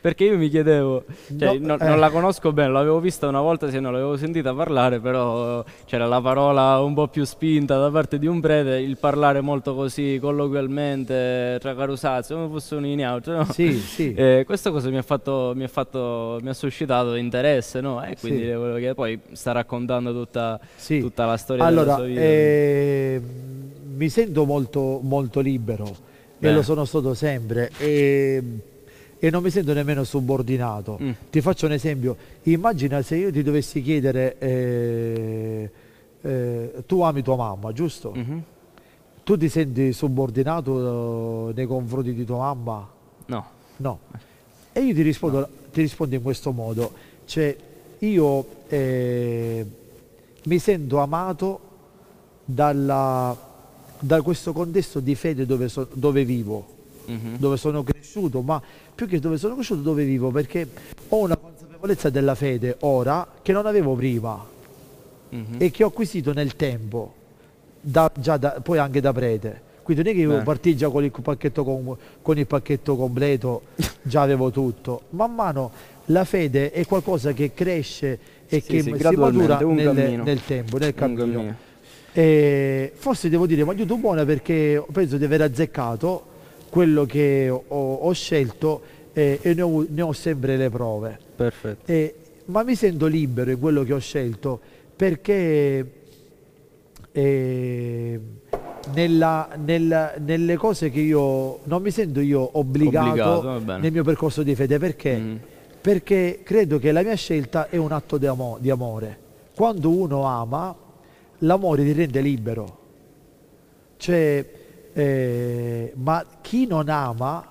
Perché io mi chiedevo, cioè, No, no- eh. non la conosco bene, l'avevo vista una volta, se non l'avevo sentita parlare, però c'era la parola un po' più spinta da parte di un prete, il parlare molto così colloquialmente, tra carusazzi, come fosse un ignauto. No? Sì, sì. Eh, questa cosa mi ha, fatto, mi, ha fatto, mi ha suscitato interesse, no? E quindi Sì. le volevo chiedere, poi sta raccontando tutta, Sì. tutta la storia Allora, della sua vita. eh, mi sento molto, molto libero e Bene. lo sono stato sempre e, e non mi sento nemmeno subordinato. Mm. Ti faccio un esempio, immagina se io ti dovessi chiedere, eh, eh, tu ami tua mamma, giusto? Mhm. Tu ti senti subordinato eh, nei confronti di tua mamma? No. No. E io ti rispondo, ti rispondo in questo modo, cioè io eh, mi sento amato dalla- da questo contesto di fede dove, so- dove vivo, Mhm. dove sono cresciuto, ma più che dove sono cresciuto, dove vivo, perché ho una consapevolezza della fede ora che non avevo prima Mhm. e che ho acquisito nel tempo, da- già da- poi anche da prete. Quindi non è che io partì già con il pacchetto, com- con il pacchetto completo, già avevo tutto. Man mano la fede è qualcosa che cresce e Sì, che sì, si matura nel, nel tempo, nel cammino. E forse devo dire, mi aiuto buona perché penso di aver azzeccato quello che ho, ho scelto eh, e ne ho, ne ho sempre le prove. Perfetto. Eh, ma mi sento libero in quello che ho scelto perché eh, nella- nella- nelle cose che io non mi sento io obbligato, Obbligato, nel mio percorso di fede perché? Mhm. Perché credo che la mia scelta è un atto di, amo- di amore. Quando uno ama, l'amore ti rende libero. Cioè, eh, ma chi non ama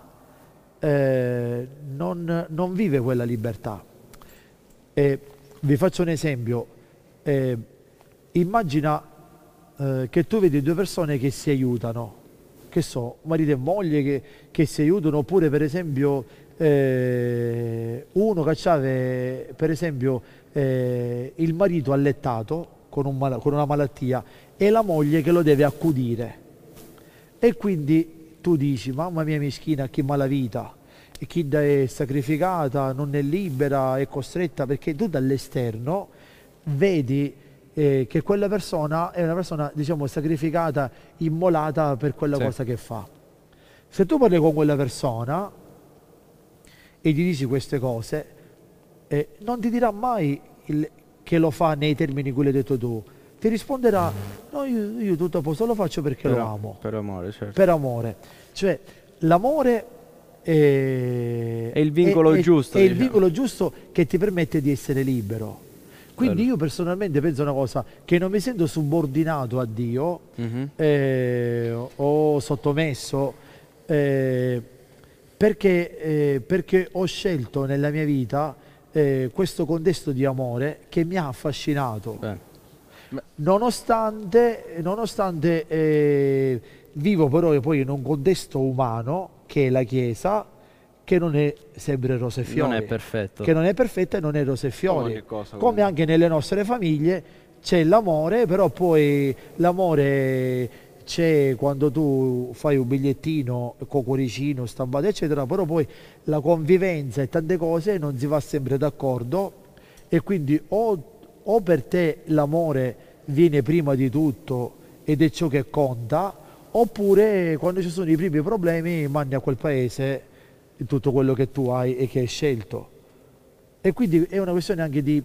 eh, non, non vive quella libertà. Eh, vi faccio un esempio. Eh, immagina eh, che tu vedi due persone che si aiutano, che so, marito e moglie che, che si aiutano, oppure per esempio eh, uno aveva per esempio il marito allettato con, un mala- con una malattia e la moglie che lo deve accudire. E quindi tu dici, mamma mia mischina, chi malavita, e chi è sacrificata, non è libera, è costretta, perché tu dall'esterno vedi eh, che quella persona è una persona, diciamo, sacrificata, immolata per quella Sì. cosa che fa. Se tu parli con quella persona e gli dici queste cose, eh, non ti dirà mai il- che lo fa nei termini in cui l'hai detto tu. Ti risponderà, no, io, io tutto a posto lo faccio perché lo Per- amo Per amore, certo. per amore. Cioè, l'amore è, È il vincolo è- giusto, È il diciamo. vincolo giusto che ti permette di essere libero. Quindi Bello. io personalmente penso una cosa, che non mi sento subordinato a Dio Mhm. eh, o sottomesso eh, perché, eh, perché ho scelto nella mia vita eh, questo contesto di amore che mi ha affascinato. Nonostante, nonostante eh, vivo però poi in un contesto umano che è la Chiesa che non è sempre rose e fiori Non è perfetto. che non è perfetta e non è rose e fiori. cosa, come anche nelle nostre famiglie c'è l'amore però poi l'amore c'è quando tu fai un bigliettino con cuoricino stampato eccetera però poi la convivenza e tante cose non si va sempre d'accordo e quindi o, o per te l'amore viene prima di tutto ed è ciò che conta oppure quando ci sono i primi problemi mandi a quel paese tutto quello che tu hai e che hai scelto. E quindi è una questione anche di,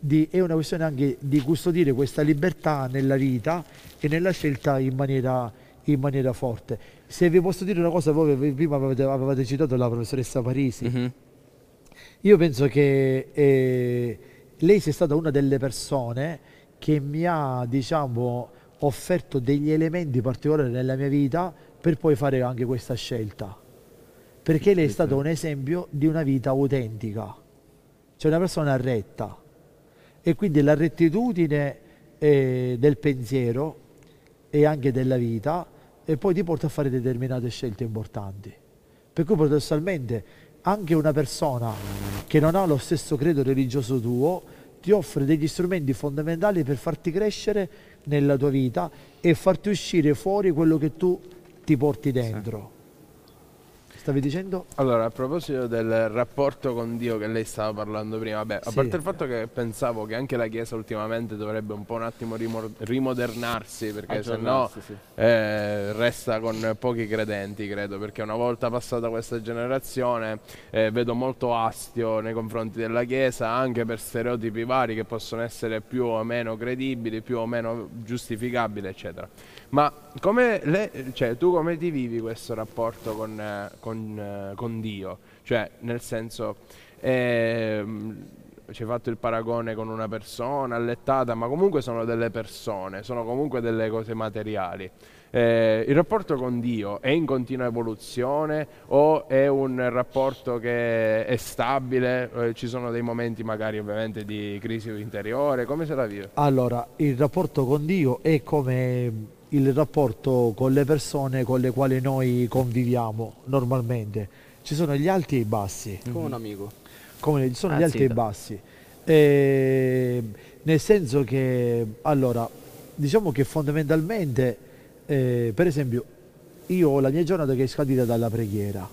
di- è una questione anche di custodire questa libertà nella vita e nella scelta in maniera, in maniera forte. Se vi posso dire una cosa, voi prima avevate, avevate citato la professoressa Parisi, Mhm. io penso che eh, lei sia stata una delle persone che mi ha, diciamo, offerto degli elementi particolari nella mia vita per poi fare anche questa scelta. Perché lei è stato un esempio di una vita autentica, cioè una persona retta. E quindi la rettitudine eh, del pensiero e anche della vita e poi ti porta a fare determinate scelte importanti. Per cui paradossalmente anche una persona che non ha lo stesso credo religioso tuo ti offre degli strumenti fondamentali per farti crescere nella tua vita e farti uscire fuori quello che tu ti porti dentro. Stavi dicendo? Allora, a proposito del rapporto con Dio che lei stava parlando prima, vabbè, a Sì. parte il fatto che pensavo che anche la Chiesa ultimamente dovrebbe un po' un attimo rimor- rimodernarsi, perché se no sì. eh, resta con pochi credenti, credo, perché una volta passata questa generazione eh, vedo molto astio nei confronti della Chiesa, anche per stereotipi vari che possono essere più o meno credibili, più o meno giustificabili, eccetera. Ma come le- cioè, tu come ti vivi questo rapporto con, eh, con, eh, con Dio? Cioè, nel senso, ehm, ci hai fatto il paragone con una persona allettata, ma comunque sono delle persone, sono comunque delle cose materiali. Eh, il rapporto con Dio è in continua evoluzione o è un rapporto che è stabile? Eh, ci sono dei momenti magari ovviamente di crisi interiore, come se la vive? Allora, il rapporto con Dio è come il rapporto con le persone con le quali noi conviviamo normalmente. Ci sono gli alti e i bassi. Come un amico. come ci sono Ah, gli alti sì, e i bassi. Eh, nel senso che, allora, diciamo che fondamentalmente, eh, per esempio, io ho la mia giornata che è scandita dalla preghiera.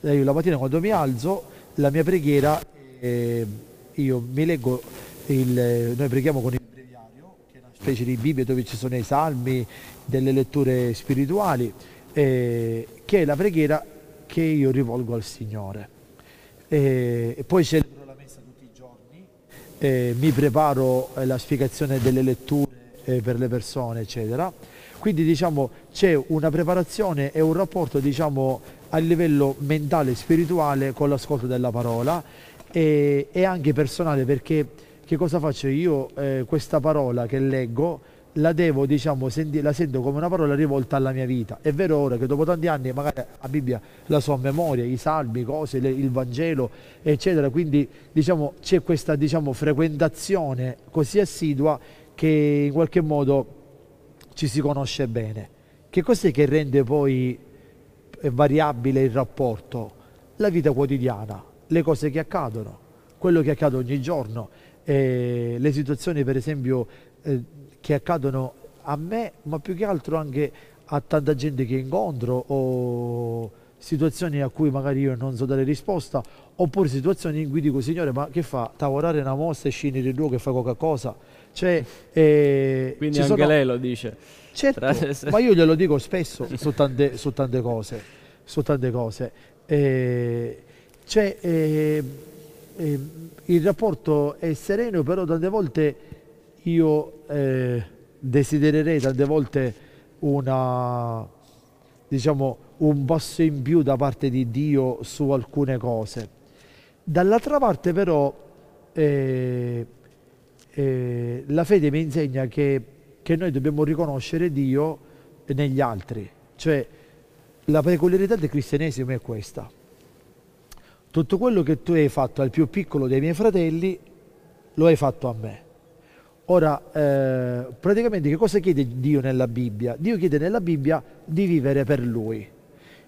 Eh, Io la mattina quando mi alzo, la mia preghiera, eh, io mi leggo, il, noi preghiamo con il breviario, che è una specie di Bibbia dove ci sono i salmi, delle letture spirituali, eh, che è la preghiera che io rivolgo al Signore. Eh, e poi celebro la messa tutti i giorni, eh, mi preparo eh, la spiegazione delle letture eh, per le persone, eccetera. Quindi diciamo c'è una preparazione e un rapporto diciamo a livello mentale e spirituale con l'ascolto della parola e, e anche personale perché che cosa faccio io? Eh, questa parola che leggo la devo, diciamo, senti- la sento come una parola rivolta alla mia vita. È vero ora che dopo tanti anni magari la Bibbia la so a memoria, i salmi, cose, le- il Vangelo, eccetera, quindi diciamo c'è questa diciamo, frequentazione così assidua che in qualche modo ci si conosce bene. Che cos'è che rende poi eh, variabile il rapporto? La vita quotidiana, le cose che accadono, quello che accade ogni giorno, eh, le situazioni per esempio eh, che accadono a me, ma più che altro anche a tanta gente che incontro o situazioni a cui magari io non so dare risposta oppure situazioni in cui dico signore ma che fa? Tavorare una mossa e scendere in luogo e fa qualcosa cioè eh, Quindi anche sono- lei lo dice. Certo, Tra- ma io glielo dico spesso su tante, su tante cose, su tante cose. Eh, cioè, eh, eh, il rapporto è sereno, però tante volte io eh, desidererei tante volte una, diciamo, un passo in più da parte di Dio su alcune cose. Dall'altra parte però eh, eh, la fede mi insegna che, che noi dobbiamo riconoscere Dio negli altri, cioè la peculiarità del cristianesimo è questa. Tutto quello che tu hai fatto al più piccolo dei miei fratelli lo hai fatto a me. Ora, eh, praticamente che cosa chiede Dio nella Bibbia? Dio chiede nella Bibbia di vivere per Lui.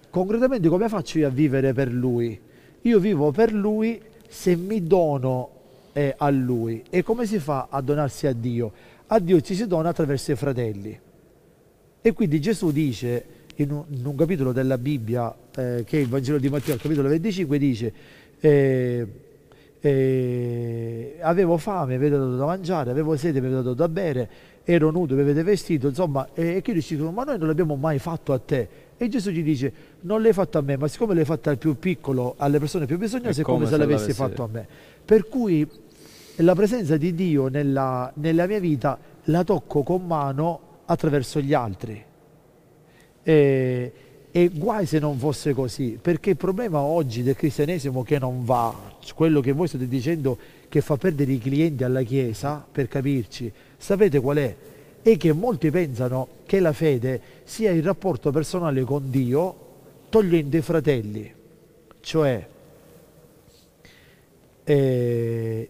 Concretamente come faccio io a vivere per Lui? Io vivo per Lui se mi dono eh, a Lui. E come si fa a donarsi a Dio? A Dio ci si dona attraverso i fratelli. E quindi Gesù dice in un, in un capitolo della Bibbia, eh, che il Vangelo di Matteo, al capitolo 25, dice eh, eh, avevo fame, avete dato da mangiare, avevo sete, mi avete dato da bere, ero nudo, mi avete vestito, insomma, e, che dicono, ma noi non l'abbiamo mai fatto a te. E Gesù gli dice, non l'hai fatto a me, ma siccome l'hai fatto al più piccolo, alle persone più bisognose, È come, se se l'avessi l'avessi- fatto a me. Per cui la presenza di Dio nella, nella mia vita la tocco con mano attraverso gli altri. E, e guai se non fosse così, perché il problema oggi del cristianesimo che non va, quello che voi state dicendo che fa perdere i clienti alla Chiesa, per capirci, sapete qual è? È che molti pensano che la fede sia il rapporto personale con Dio togliendo i fratelli, cioè eh,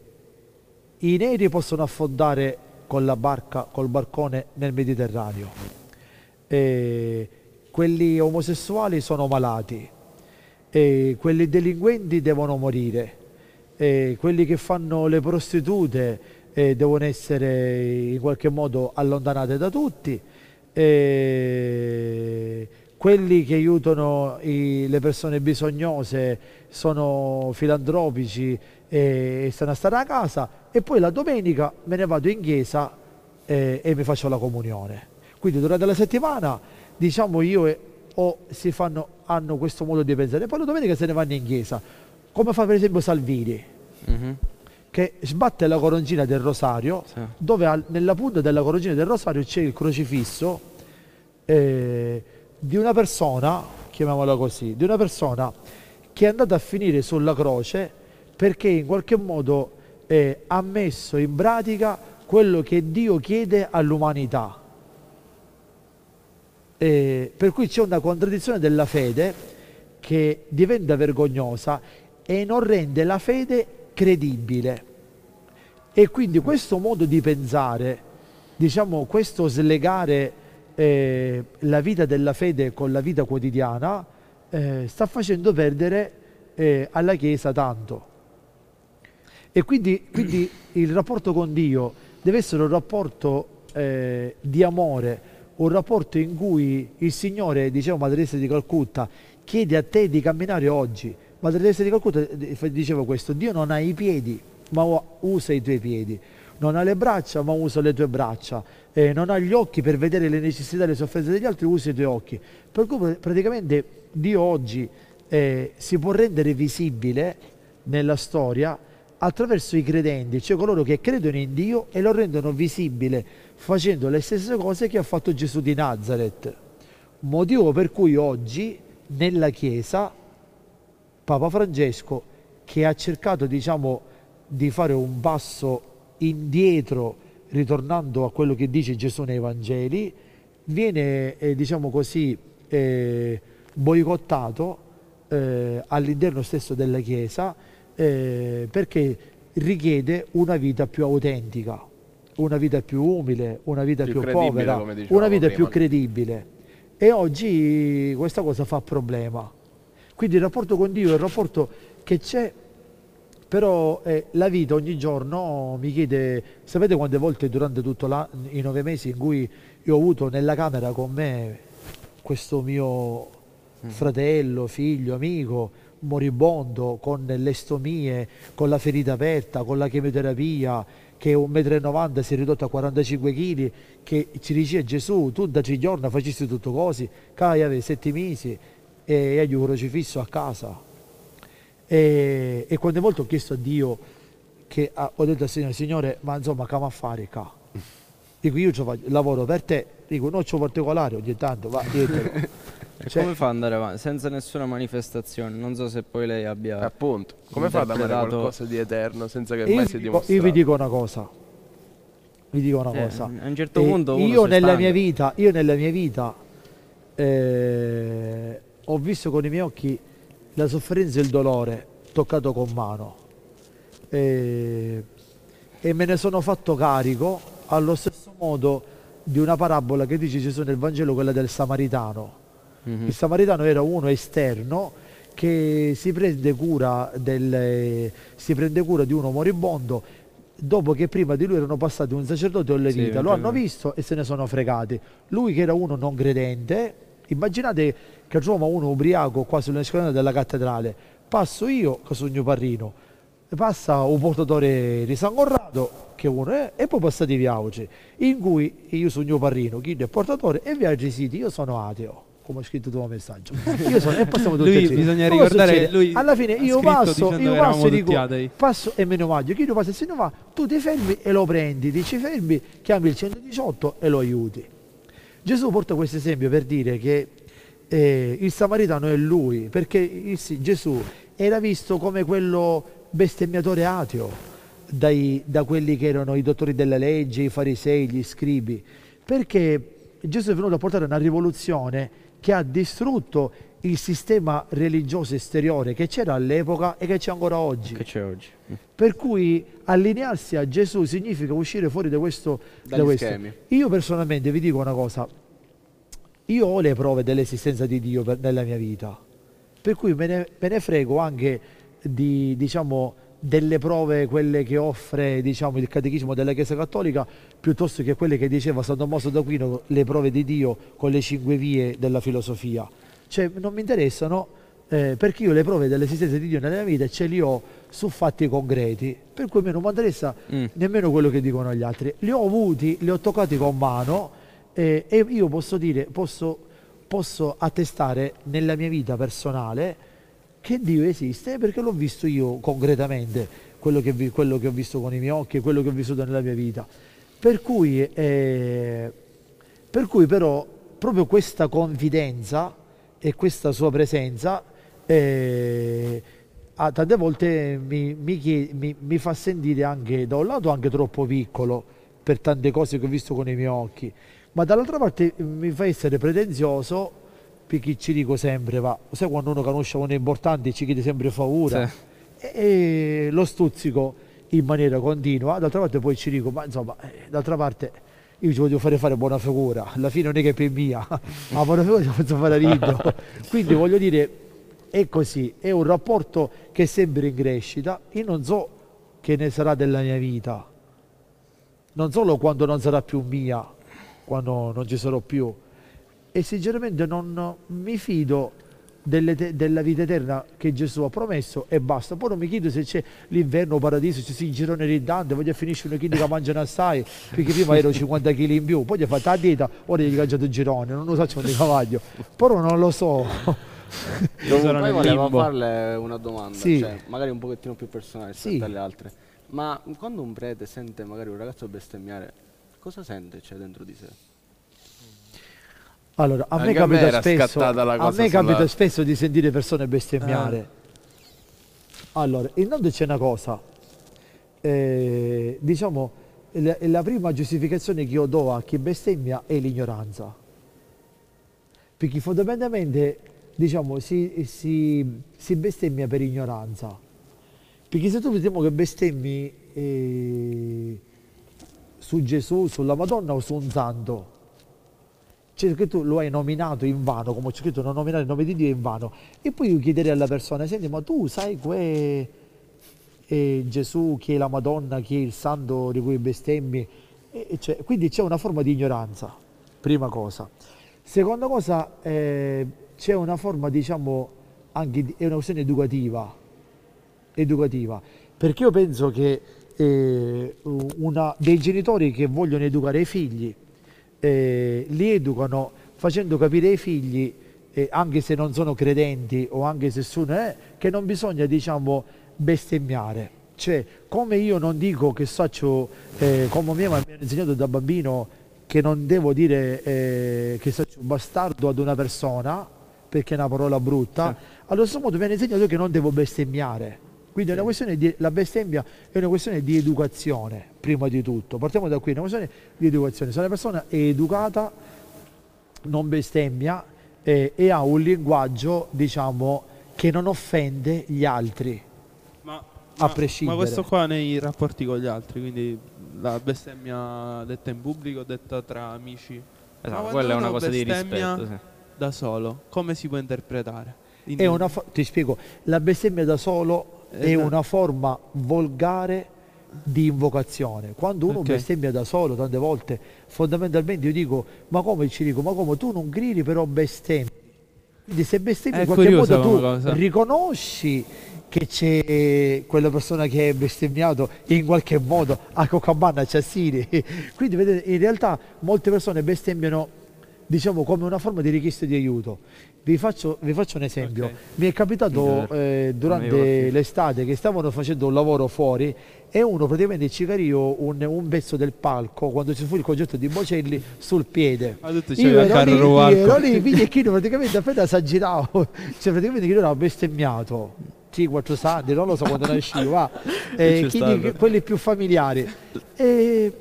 i neri possono affondare con la barca, col barcone nel Mediterraneo. Eh, quelli omosessuali sono malati, quelli delinquenti devono morire, quelli che fanno le prostitute eh, devono essere in qualche modo allontanate da tutti, quelli che aiutano i- le persone bisognose sono filantropici e, e stanno a stare a casa e poi la domenica me ne vado in chiesa eh, e mi faccio la comunione. Quindi durante la settimana diciamo io e- o si fanno, hanno questo modo di pensare, poi la domenica se ne vanno in chiesa, come fa per esempio Salvini, Mhm. che sbatte la coroncina del rosario, Sì. dove al- nella punta della coroncina del rosario c'è il crocifisso eh, di una persona, chiamiamola così, di una persona che è andata a finire sulla croce perché in qualche modo eh, ha messo in pratica quello che Dio chiede all'umanità. Eh, per cui c'è una contraddizione della fede che diventa vergognosa e non rende la fede credibile. E quindi questo modo di pensare, diciamo questo slegare eh, la vita della fede con la vita quotidiana, eh, sta facendo perdere eh, alla Chiesa tanto. E quindi, quindi il rapporto con Dio deve essere un rapporto eh, di amore, un rapporto in cui il Signore, diceva Madre Teresa di Calcutta, chiede a te di camminare oggi. Madre Teresa di Calcutta eh, diceva questo, Dio non ha i piedi, ma usa i tuoi piedi. Non ha le braccia, ma usa le tue braccia. Eh, non ha gli occhi per vedere le necessità e le sofferenze degli altri, usa i tuoi occhi. Per cui praticamente Dio oggi eh, si può rendere visibile nella storia attraverso i credenti, cioè coloro che credono in Dio e lo rendono visibile facendo le stesse cose che ha fatto Gesù di Nazareth. Motivo per cui oggi nella Chiesa Papa Francesco, che ha cercato diciamo, di fare un passo indietro ritornando a quello che dice Gesù nei Vangeli, viene eh, diciamo così eh, boicottato eh, all'interno stesso della Chiesa eh, perché richiede una vita più autentica, una vita più umile, una vita più, Più povera, una vita prima. più credibile. E oggi questa cosa fa problema. Quindi il rapporto con Dio è il rapporto che c'è, però eh, la vita ogni giorno mi chiede, sapete quante volte durante tutti i nove mesi in cui io ho avuto nella camera con me questo mio fratello, figlio, amico, moribondo, con le stomie, con la ferita aperta, con la chemioterapia, che è 1,90 m si è ridotto a 45 kg, che ci dice Gesù, tu da tre giorni facessi tutto così, cai avere sette mesi e hai un crocifisso a casa. E, e quante volte ho chiesto a Dio, che ha- ho detto al Signore, Signore, ma insomma, che a fare qua? Dico, io lavoro per te, dico, non c'ho particolare ogni tanto, va, dietelo. E Cioè- come fa ad andare avanti? Senza nessuna manifestazione. Non so se poi lei abbia. Appunto, come fa ad amare qualcosa di eterno senza che mai dico, dimostrato? io vi dico una cosa, vi dico una Eh, cosa. a un certo punto io si nella vita, io nella mia vita eh, ho visto con i miei occhi la sofferenza e il dolore toccato con mano e me ne sono fatto carico allo stesso modo di una parabola che dice Gesù nel Vangelo, quella del Samaritano. Mhm. Il Samaritano era uno esterno che si prende cura, del, si prende cura di uno moribondo dopo che prima di lui erano passati un sacerdote o un Sì, lo hanno visto e se ne sono fregati. Lui che era uno non credente, immaginate che trova uno ubriaco qua sulle scaline della cattedrale, passo io che sono mio parrino, passa un portatore di San Corrado che uno è e poi passate i viaggi in cui io sono mio parrino, chi è il portatore e viaggi siti, io sono ateo come ho scritto tuo messaggio. Io sono, e passiamo tutti Lui, bisogna Cosa ricordare, lui alla fine io passo io passo e dico passo e me ne maggio chi lo passa e se ne va? Tu ti fermi e lo prendi. Ti ci fermi chiami il 118 e lo aiuti. Gesù porta questo esempio per dire che eh, il samaritano è lui, perché il- Gesù era visto come quello bestemmiatore ateo dai- da quelli che erano i dottori della legge, i farisei, gli scribi, perché Gesù è venuto a portare una rivoluzione che ha distrutto il sistema religioso esteriore che c'era all'epoca e che c'è ancora oggi. Che c'è oggi? Per cui allinearsi a Gesù significa uscire fuori da questo. da questo. schemi. Io personalmente vi dico una cosa, io ho le prove dell'esistenza di Dio per- nella mia vita, per cui me ne, me ne frego anche di, diciamo, delle prove, quelle che offre diciamo, il catechismo della Chiesa Cattolica, piuttosto che quelle che diceva San Tommaso d'Aquino, le prove di Dio con le cinque vie della filosofia. Cioè non mi interessano eh, perché io le prove dell'esistenza di Dio nella mia vita ce li ho su fatti concreti, per cui a me non mi interessa Mm. nemmeno quello che dicono gli altri. Li ho avuti, li ho toccati con mano eh, e io posso dire, posso, posso attestare nella mia vita personale che Dio esiste perché l'ho visto io concretamente, quello che, vi- quello che ho visto con i miei occhi quello che ho vissuto nella mia vita. Per cui, eh, per cui però proprio questa confidenza e questa sua presenza eh, ah, tante volte mi, mi- mi fa sentire anche da un lato anche troppo piccolo per tante cose che ho visto con i miei occhi, ma dall'altra parte mi fa essere pretenzioso perché ci dico sempre, va, sai quando uno conosce uno importante ci chiede sempre favore Sì. e, e lo stuzzico in maniera continua, d'altra parte poi ci dico, ma insomma, eh, d'altra parte io ci voglio fare fare buona figura, alla fine non è che è per mia, ma buona figura ci posso fare io. Quindi voglio dire, è così, è un rapporto che è sempre in crescita, io non so che ne sarà della mia vita, non solo quando non sarà più mia, quando non ci sarò più, e sinceramente non mi fido delle te- della vita eterna che Gesù ha promesso e basta. Poi non mi chiedo se c'è l'inverno o paradiso, se si girone ridante, voglio finire una chili che mangiano assai, perché prima ero 50 kg in più, poi gli ho fatto la dieta, ora gli ho cangiato il girone, non lo so di cavallo, però non lo so. Comunque, nel volevo limbo. farle una domanda, Sì. cioè, magari un pochettino più personale rispetto Sì. alle altre. Ma quando un prete sente magari un ragazzo bestemmiare, cosa sente c'è dentro di sé? Allora, a me Anche a me capita spesso, a me capita spesso di sentire persone bestemmiare. Allora, intanto c'è una cosa, eh, diciamo, la, la prima giustificazione che io do a chi bestemmia è l'ignoranza. Perché fondamentalmente, diciamo, si, si- si bestemmia per ignoranza. Perché se tu vediamo che bestemmi eh, su Gesù, sulla Madonna o su un santo, c'è scritto lo hai nominato in vano, come c'è scritto non nominare il nome di Dio in vano. E poi io chiederei alla persona, senti, ma tu sai que è Gesù, chi è la Madonna, chi è il santo di cui bestemmi? C'è- quindi c'è una forma di ignoranza, prima cosa. Seconda cosa, eh, c'è una forma, diciamo, anche è una questione educativa, educativa, perché io penso che eh, una- dei genitori che vogliono educare i figli eh, li educano facendo capire ai figli, eh, anche se non sono credenti o anche se sono, eh, che non bisogna diciamo bestemmiare. Cioè, come io non dico che faccio, eh, come mia mamma mi ha insegnato da bambino che non devo dire eh, che faccio bastardo ad una persona, perché è una parola brutta, allo stesso modo mi hanno insegnato che non devo bestemmiare. Quindi è una questione di, la bestemmia è una questione di educazione, prima di tutto. Partiamo da qui, è una questione di educazione. Se una persona è educata, non bestemmia eh, e ha un linguaggio, diciamo, che non offende gli altri. Ma, A ma- prescindere. Ma questo qua nei rapporti con gli altri, quindi la bestemmia detta in pubblico, detta tra amici. Ma Esatto, quando quella è una cosa di rispetto. sì. Da solo, come si può interpretare? In- È una fo- ti spiego, la bestemmia da solo è Esatto. una forma volgare di invocazione. Quando uno Ok. bestemmia da solo, tante volte, fondamentalmente io dico, ma come ci dico, ma come tu non gridi però bestemmi. Quindi se bestemmi È in qualche modo tu cosa. riconosci che c'è quella persona che è bestemmiato in qualche modo a Coccabanna, a Ciassini. Quindi vedete, in realtà molte persone bestemmiano diciamo come una forma di richiesta di aiuto. Vi faccio, vi faccio un esempio. Ok. Mi è capitato eh, durante l'estate che stavano facendo un lavoro fuori e uno praticamente ci cariò un, un pezzo del palco quando ci fu il concerto di Bocelli sul piede. Ma tutto Io ero lì, io ero lì, vidi che io praticamente appena si aggiravo, cioè praticamente che io ero bestemmiato. Sì, quattro santi, non lo so quando nascivo, va. Eh, stato. quelli più familiari. E,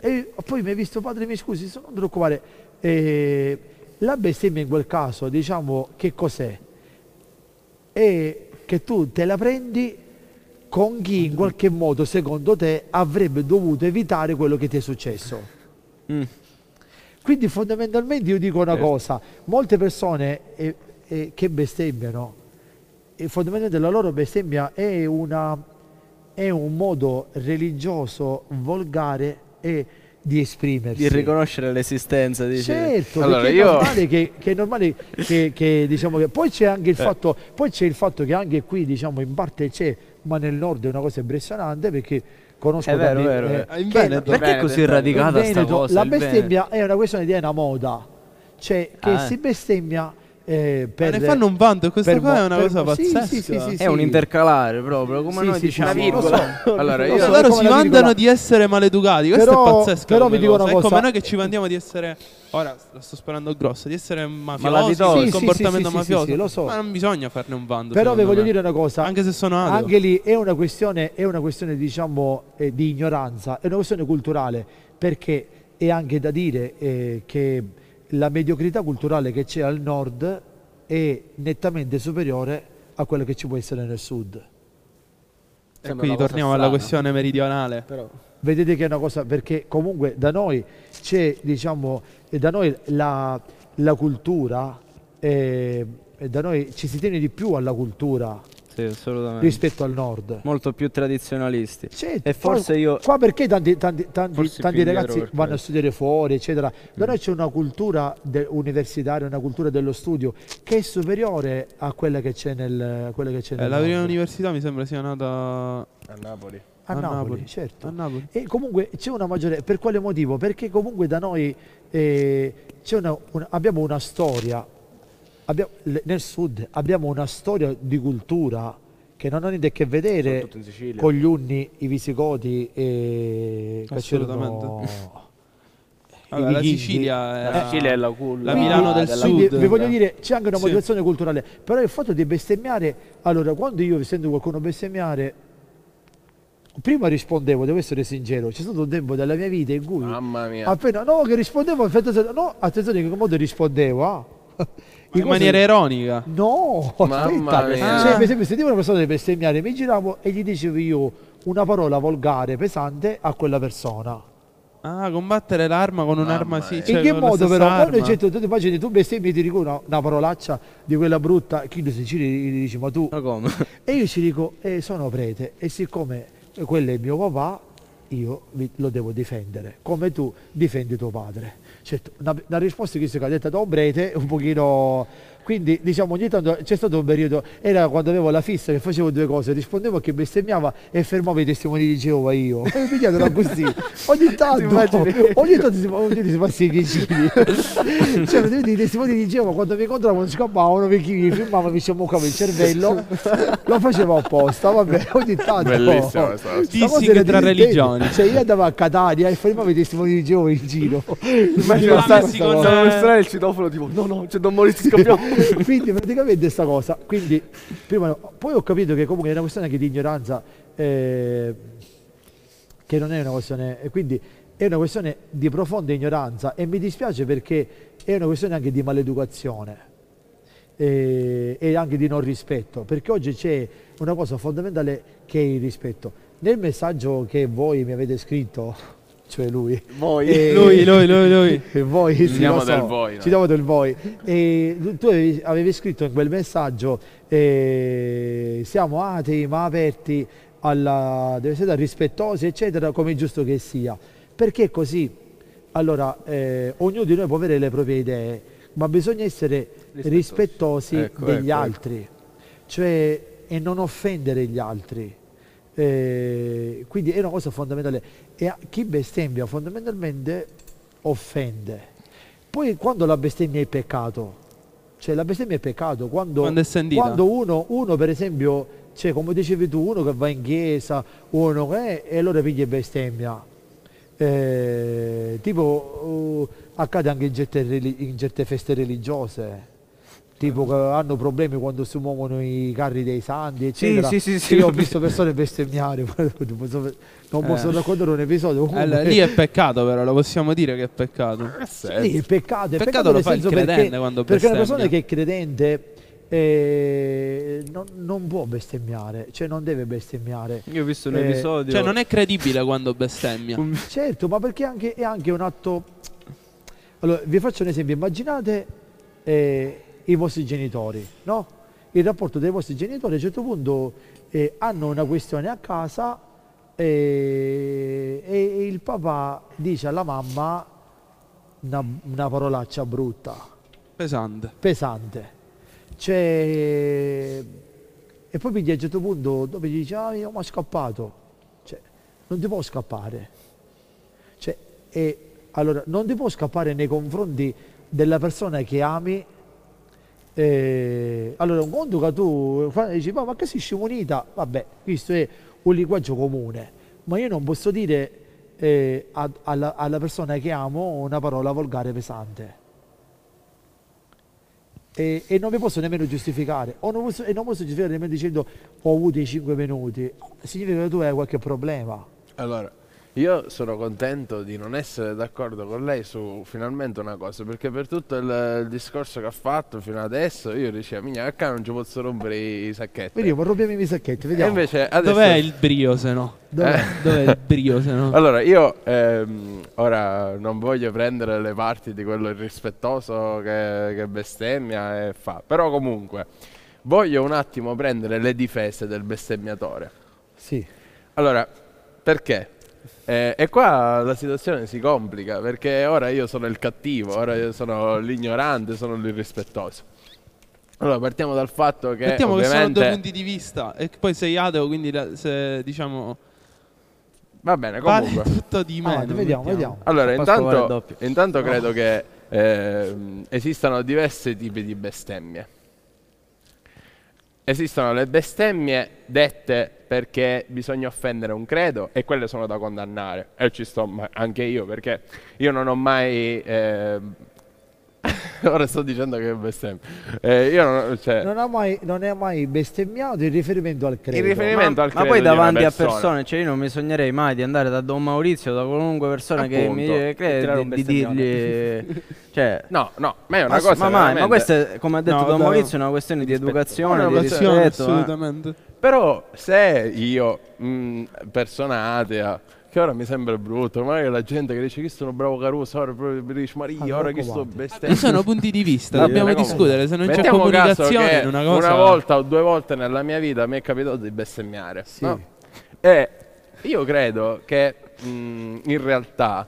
e poi mi ha visto padre, mi scusi, non ti preoccupare, eh, la bestemmia in quel caso, diciamo, che cos'è? È che tu te la prendi con chi in qualche modo, secondo te, avrebbe dovuto evitare quello che ti è successo. Mm. Quindi fondamentalmente io dico una Certo. cosa, molte persone eh, eh, che bestemmiano, e fondamentalmente la loro bestemmia è, una, è un modo religioso, volgare e di esprimersi. Di riconoscere l'esistenza, dice. Certo, Allora, perché io- è normale che, che è normale che, che, diciamo che poi c'è anche il Eh. fatto poi c'è il fatto che anche qui diciamo in parte c'è ma nel nord è una cosa impressionante perché conosco È vero, vero, eh, vero. In che- Veneto- Perché è così radicata Veneto cosa? la Veneto? bestemmia è una questione di una moda cioè che Ah, si bestemmia eh, Ma per, ne fanno un vanto e questa per qua è una per cosa pazzesca. sì, sì, sì, È un intercalare proprio, come Sì, noi sì, diciamo. sì, lo so. Allora, Lo io- so, loro si vantano virgola- di essere maleducati, questo Però- è pazzesco. però vi dico cosa. una È come cosa- noi che ci vantiamo di essere. Ora la sto sparando grosso, di essere il Sì, sì, comportamento sì, sì, mafioso. sì, sì, lo so. Ma non bisogna farne un vanto. Però vi voglio me. dire una cosa, Anche se sono ateo. anche lì è una questione, è una questione diciamo eh, di ignoranza, è una questione culturale, perché è anche da dire eh, che la mediocrità culturale che c'è al nord è nettamente superiore a quella che ci può essere nel sud. E Sembra quindi torniamo alla strana. questione meridionale. Però Vedete che è una cosa, perché comunque da noi c'è, diciamo, e da noi la, la cultura, eh, e da noi ci si tiene di più alla cultura Sì, assolutamente. rispetto al nord. Molto più tradizionalisti. Certo, E forse io- Qua perché tanti, tanti, tanti, tanti ragazzi vanno a studiare fuori, eccetera. Da noi c'è una cultura de- universitaria, una cultura dello studio che è superiore a quella che c'è nel, quella che c'è Eh, nel la prima università mi sembra sia nata A Napoli. a, a Napoli, Napoli. certo. a Napoli. E comunque c'è una maggiore. Per quale motivo? Perché comunque da noi eh, c'è una- una- abbiamo una storia. Abbiamo- nel sud abbiamo una storia di cultura che non ha niente a che vedere con gli Unni, i Visigoti e Assolutamente. i la. Sicilia La era Sicilia è la culla. la Milano del Quindi Sud. vi voglio dire, c'è anche una Sì. motivazione culturale, però il fatto di bestemmiare, allora quando io sento qualcuno bestemmiare, prima rispondevo, devo essere sincero, c'è stato un tempo della mia vita in cui Mamma mia. appena, no che rispondevo, no, attenzione in che modo rispondevo, ah. In cose- maniera ironica. No, aspetta, cioè, per esempio sentivo una persona bestemmiare, mi giravo e gli dicevo io una parola volgare, pesante a quella persona. Ah, combattere l'arma con un'arma sì. cioè in che modo però? Quando c'è tu, ti immagini, tu bestemmi e ti dico una, una parolaccia di quella brutta, chi lo si giri gli dici ma tu... Ma come? E io ci dico, eh, sono prete e siccome quello è mio papà, io lo devo difendere, come tu difendi tuo padre. Certo, una risposta che si è detta da un prete un pochino... Quindi diciamo ogni tanto c'è stato un periodo, era quando avevo la fissa che facevo due cose, rispondevo a chi bestemmiava e fermavo i testimoni di Geova io. E mi chiedono così. Ogni tanto, ogni tanto si, ogni tanto si passa i vicini. cioè, vedete, i testimoni di Geova quando mi incontravano scappavano perché mi filmavano, mi sciammucava il cervello, lo facevo apposta, vabbè, ogni tanto. Cosa Dissing tra divertente. religioni. Cioè io andavo a Catania e fermavo i testimoni di Geova in giro. Immagino stavo strada il citofono tipo no no c'è Don Maurizio scappiamo. quindi praticamente sta cosa. Quindi prima poi ho capito che comunque è una questione anche di ignoranza eh, che non è una questione quindi è una questione di profonda ignoranza. E mi dispiace perché è una questione anche di maleducazione eh, e anche di non rispetto perché oggi c'è una cosa fondamentale che è il rispetto. Nel messaggio che voi mi avete scritto cioè lui. Voi. eh, Lui, lui, lui, lui. e voi sì, diamo so, del voi, no? ci diamo del voi. E tu avevi, avevi scritto in quel messaggio eh, siamo atei ma aperti alla deve essere rispettosi eccetera come è giusto che sia. Perché così? Allora eh, ognuno di noi può avere le proprie idee ma bisogna essere rispettosi, Ecco, degli ecco, altri. Cioè e non offendere gli altri. Eh, quindi è una cosa fondamentale e a- chi bestemmia fondamentalmente offende. Poi quando la bestemmia è peccato cioè la bestemmia è peccato quando, Quando è quando uno, uno per esempio cioè come dicevi tu uno che va in chiesa uno che e allora piglia bestemmia. Eh, tipo uh, accade anche in certe, in certe feste religiose tipo che hanno problemi quando si muovono i carri dei santi eccetera sì, sì, sì, io ho visto persone bestemmiare non posso, Eh. raccontare un episodio comunque- Allora, lì è peccato però, lo possiamo dire che è peccato. sì, il peccato, è Peccato peccato lo fa il credente perché, quando perché una persona che è credente eh, non, non può bestemmiare, cioè non deve bestemmiare. Io ho visto un Eh, episodio. Cioè non è credibile quando bestemmia. Certo, ma perché anche, è anche un atto... Allora, vi faccio un esempio, immaginate eh, i vostri genitori, no? Il rapporto dei vostri genitori a un certo punto eh, hanno una questione a casa eh, e il papà dice alla mamma una, una parolaccia brutta Pesante. pesante. Cioè, e poi piglia a un certo punto dopo gli dice, ah io mi ho scappato. Cioè, non ti può scappare. Cioè, e, allora, non ti può scappare nei confronti della persona che ami Eh, allora, un conto che tu dici, ma, ma che si scimunita? Vabbè, questo è un linguaggio comune, ma io non posso dire eh, a- alla, alla persona che amo una parola volgare pesante. E, e non mi posso nemmeno giustificare, o non posso, e non posso giustificare nemmeno dicendo ho avuto i 5 minuti, significa che tu hai qualche problema. Allora, io sono contento di non essere d'accordo con lei su finalmente una cosa, perché per tutto il, il discorso che ha fatto fino adesso io dicevo, migna, qua non ci posso rompere i, sacchetti. Vediamo, rompiamo i sacchetti, e vediamo. invece adesso... Dov'è il brio se no? Dov'è? Dov'è il brio se no? Allora, io ehm, ora non voglio prendere le parti di quello irrispettoso che, che bestemmia e fa, però comunque voglio un attimo prendere le difese del bestemmiatore. Sì. Allora, perché? Eh, e qua la situazione si complica perché ora io sono il cattivo, ora io sono l'ignorante, sono l'irrispettoso. Allora, partiamo dal fatto che Mettiamo che sono due punti di vista e poi sei ateo, quindi la- se diciamo Va bene, vale comunque. tutto di me. Avanti, vediamo, vediamo. Allora, vale intanto, intanto credo che ehm, esistano diversi tipi di bestemmie. Esistono le bestemmie dette perché bisogna offendere un credo e quelle sono da condannare. E ci sto anche io perché io non ho mai... ehm, Ora sto dicendo che è bestemmia. Eh, io non, cioè, Non ha mai, non è mai bestemmiato in riferimento al credo. in riferimento al Ma credo poi di una davanti a persona. persone, cioè io non mi sognerei mai di andare da Don Maurizio, da qualunque persona che mi Appunto. dice crede, di, di dirgli... cioè, No, no, ma è una ma, cosa ma mai, ma veramente- questa è, come ha detto No, Don Maurizio, è una questione di educazione, Una di rispetto. eh. assolutamente. Però se io, mh, persona atea, che ora mi sembra brutto, magari la gente che dice che sono bravo Caruso, ora proprio dice Maria, Allora, ora che sto raccomando. Ci sono punti di vista, dobbiamo comunque. discutere. Se non c'è comunicazione una cosa. una volta o due volte nella mia vita mi è capitato di bestemmiare. Sì. no? E io credo che mh, in realtà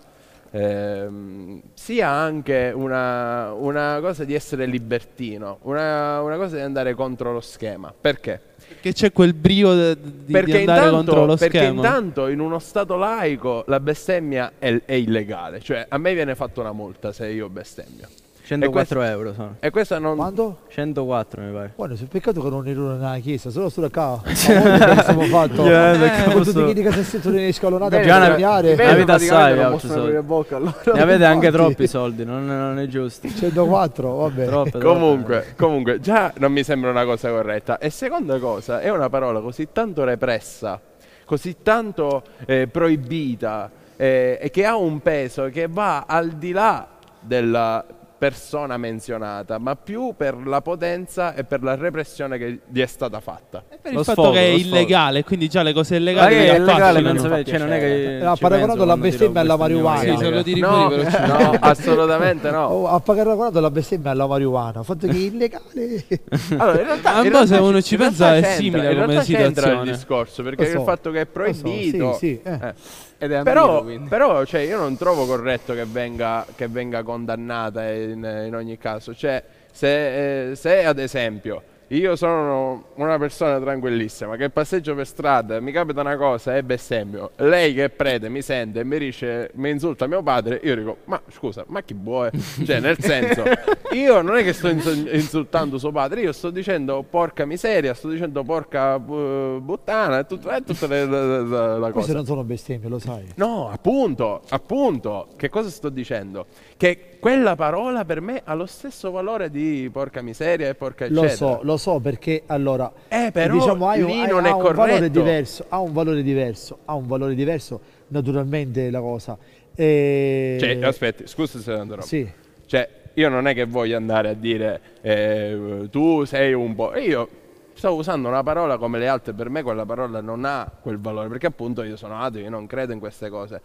ehm, sia anche una, una cosa di essere libertino, una, una cosa di andare contro lo schema. Perché? Che c'è quel brio de- di, di perché, andare intanto, contro lo perché schema. intanto in uno stato laico la bestemmia è, è illegale, cioè a me viene fatta una multa se io bestemmio. 104 euro sono. E questa non... Quando? 104 mi pare. Guarda, se peccato che non ero nella chiesa, solo sulla ca. abbiamo fatto. perché con tutti posso- quelli che si sentono in scalonata Bene, per Già ne- cambiare. ne Bene, avete assai, bocca allora. Ne avete anche troppi soldi, non, non è giusto. 104, vabbè. Troppe, troppe. Comunque, comunque, già non mi sembra una cosa corretta. E seconda cosa, è una parola così tanto repressa, così tanto eh, proibita eh, e che ha un peso che va al di là della persona menzionata, ma più per la potenza e per la repressione che gli è stata fatta. Per Lo il fatto sfogo, che è illegale, quindi già le cose illegali è illegale, non, sape- cioè, non è che Ha ci paragonato penso la bestemmia alla marijuana. Sì, lo tiri No, no, assolutamente no. Oh, ha paragonato la bestemmia alla marijuana. Fatto che è illegale. Allora, in realtà, in po' se realtà uno ci- pensa realtà è simile come realtà c'entra il situazione. discorso perché so, il fatto che è proibito sì, sì, eh. eh, Ed è però, quindi. però cioè, io non trovo corretto che venga, che venga condannata in, in ogni caso. Cioè, se, eh, se ad esempio io sono una persona tranquillissima che passeggio per strada, mi capita una cosa e bestemmio, lei che è prete mi sente e mi dice, mi insulta mio padre, io dico, ma scusa, ma chi vuoi? Cioè, nel senso, io non è che sto insu- insultando suo padre, io sto dicendo porca miseria, sto dicendo porca bu- buttana, e tut- tutte le, le- le- la Queste cosa. non sono bestemmie, lo sai. No, appunto, appunto, che cosa sto dicendo? Che quella parola per me ha lo stesso valore di porca miseria e porca Lo eccetera. so, lo so perché allora Eh, però diciamo, hai, un- lì hai- non ha è un valore diverso, ha un valore diverso, ha un valore diverso naturalmente la cosa. E... Cioè, aspetti, scusa se andrò. Sì, Cioè, io non è che voglio andare a dire eh, tu sei un po'. Io sto usando una parola come le altre, per me quella parola non ha quel valore, perché appunto io sono ateo, io non credo in queste cose.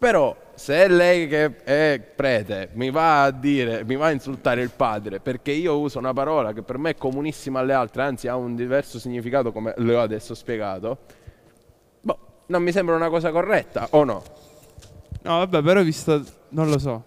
Però se lei che è prete mi va a dire, mi va a insultare il padre perché io uso una parola che per me è comunissima alle altre, anzi ha un diverso significato come le ho adesso spiegato, boh, non mi sembra una cosa corretta, o no? No, vabbè, però visto. Non lo so.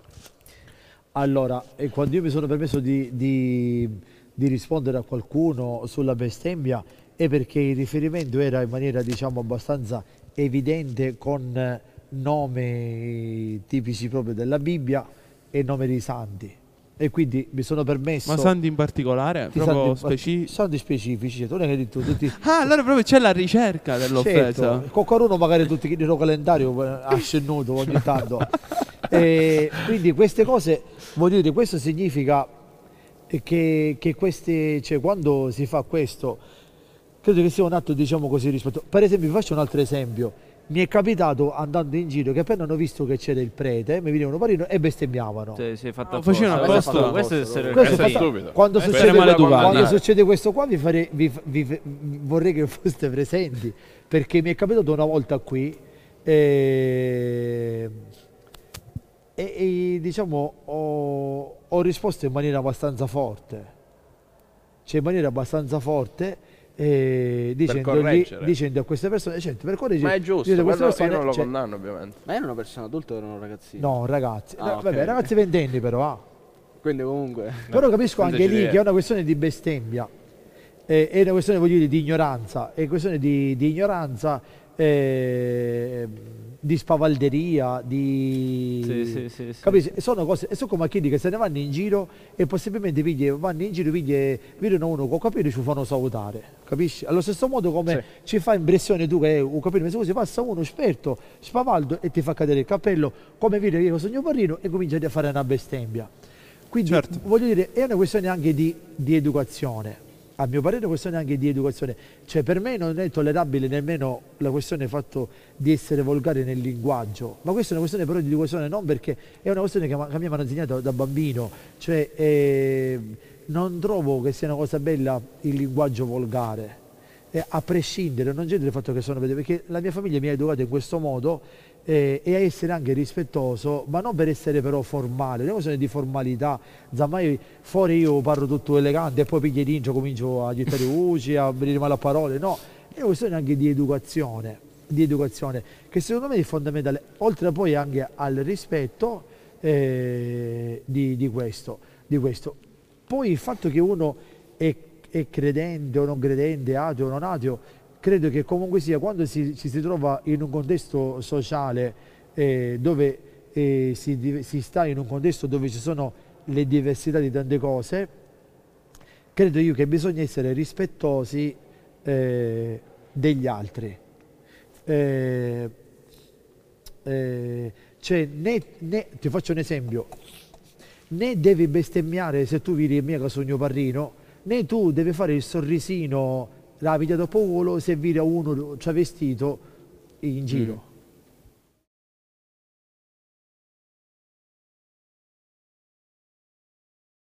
allora, e quando io mi sono permesso di, di- di rispondere a qualcuno sulla bestemmia è perché il riferimento era in maniera diciamo abbastanza evidente con nomi tipici proprio della Bibbia e nome dei santi. e quindi mi sono permesso Ma santi in particolare? di Proprio santi- specifici? santi specifici, certo, non è che hai detto tutti Ah, allora proprio c'è la ricerca dell'offesa. Certo, qualcuno magari tutti il loro calendario eh, ascennuto ogni tanto. E quindi queste cose, voglio dire, questo significa che, che queste, cioè, quando si fa questo, credo che sia un atto, diciamo così, rispetto. Per esempio, vi faccio un altro esempio. Mi è capitato andando in giro che appena hanno visto che c'era il prete, mi venivano parino e bestemmiavano. Sì, fatto Ah, facevano apposta. Questo deve essere Questo è Questo è fatto- stupido. Quando, Questo succede, è maleducato. quando Eh. succede questo qua vi farei- vi- vi- vorrei che foste presenti perché mi è capitato una volta qui e, e- e, diciamo ho, ho risposto in maniera abbastanza forte cioè in maniera abbastanza forte eh, dicendogli- dicendo a queste persone certo, per correggere Ma è giusto, io persone, non lo cioè, condanno ovviamente. Ma era una persona adulta o era un ragazzino? no ragazzi Ah, no, ok. vabbè, ragazzi ventenni però ah. Quindi comunque... Però capisco anche lì decidere. che è una questione di bestemmia, eh, è una questione voglio dire, di ignoranza, è questione di, di ignoranza, eh, di spavalderia, di... Sì, sì, sì, sì. Capisci? Sono cose, e sono come quelli che se ne vanno in giro e possibilmente pigli- vanno in giro e vedono uno con capelli e ci fanno salutare, capisci? Allo stesso modo come ci fa impressione tu che un capello messo così, passa uno esperto, spavaldo e ti fa cadere il cappello, come vedi io sono parrino e comincia a fare una bestemmia. Quindi Certo. voglio dire, è una questione anche di, di educazione. A mio parere è una questione anche di educazione. Cioè per me non è tollerabile nemmeno la questione fatto di essere volgare nel linguaggio, ma questa è una questione però di educazione non perché è una questione che, che mi hanno insegnato da bambino. Cioè eh, non trovo che sia una cosa bella il linguaggio volgare. Eh, a prescindere, non c'è del fatto che sono perché la mia famiglia mi ha educato in questo modo eh, e a essere anche rispettoso, ma non per essere però formale, non è una di formalità, zammai fuori io parlo tutto elegante e poi piglio dentro, comincio a gettare voci, a venire male a parole, no, è una questione anche di educazione, di educazione, che secondo me è fondamentale, oltre poi anche al rispetto eh, di, di questo, di questo. Poi il fatto che uno è, è credente o non credente, ateo o non ateo, credo che comunque sia quando si, ci si trova in un contesto sociale eh, dove eh, si, si sta in un contesto dove ci sono le diversità di tante cose, credo io che bisogna essere rispettosi eh, degli altri. Eh, eh, cioè, né- né- ti faccio un esempio, né devi bestemmiare se tu vieni in mia casa sogno parrino, né tu devi fare il sorrisino, la vita dopo volo se vedi a uno travestito in giro.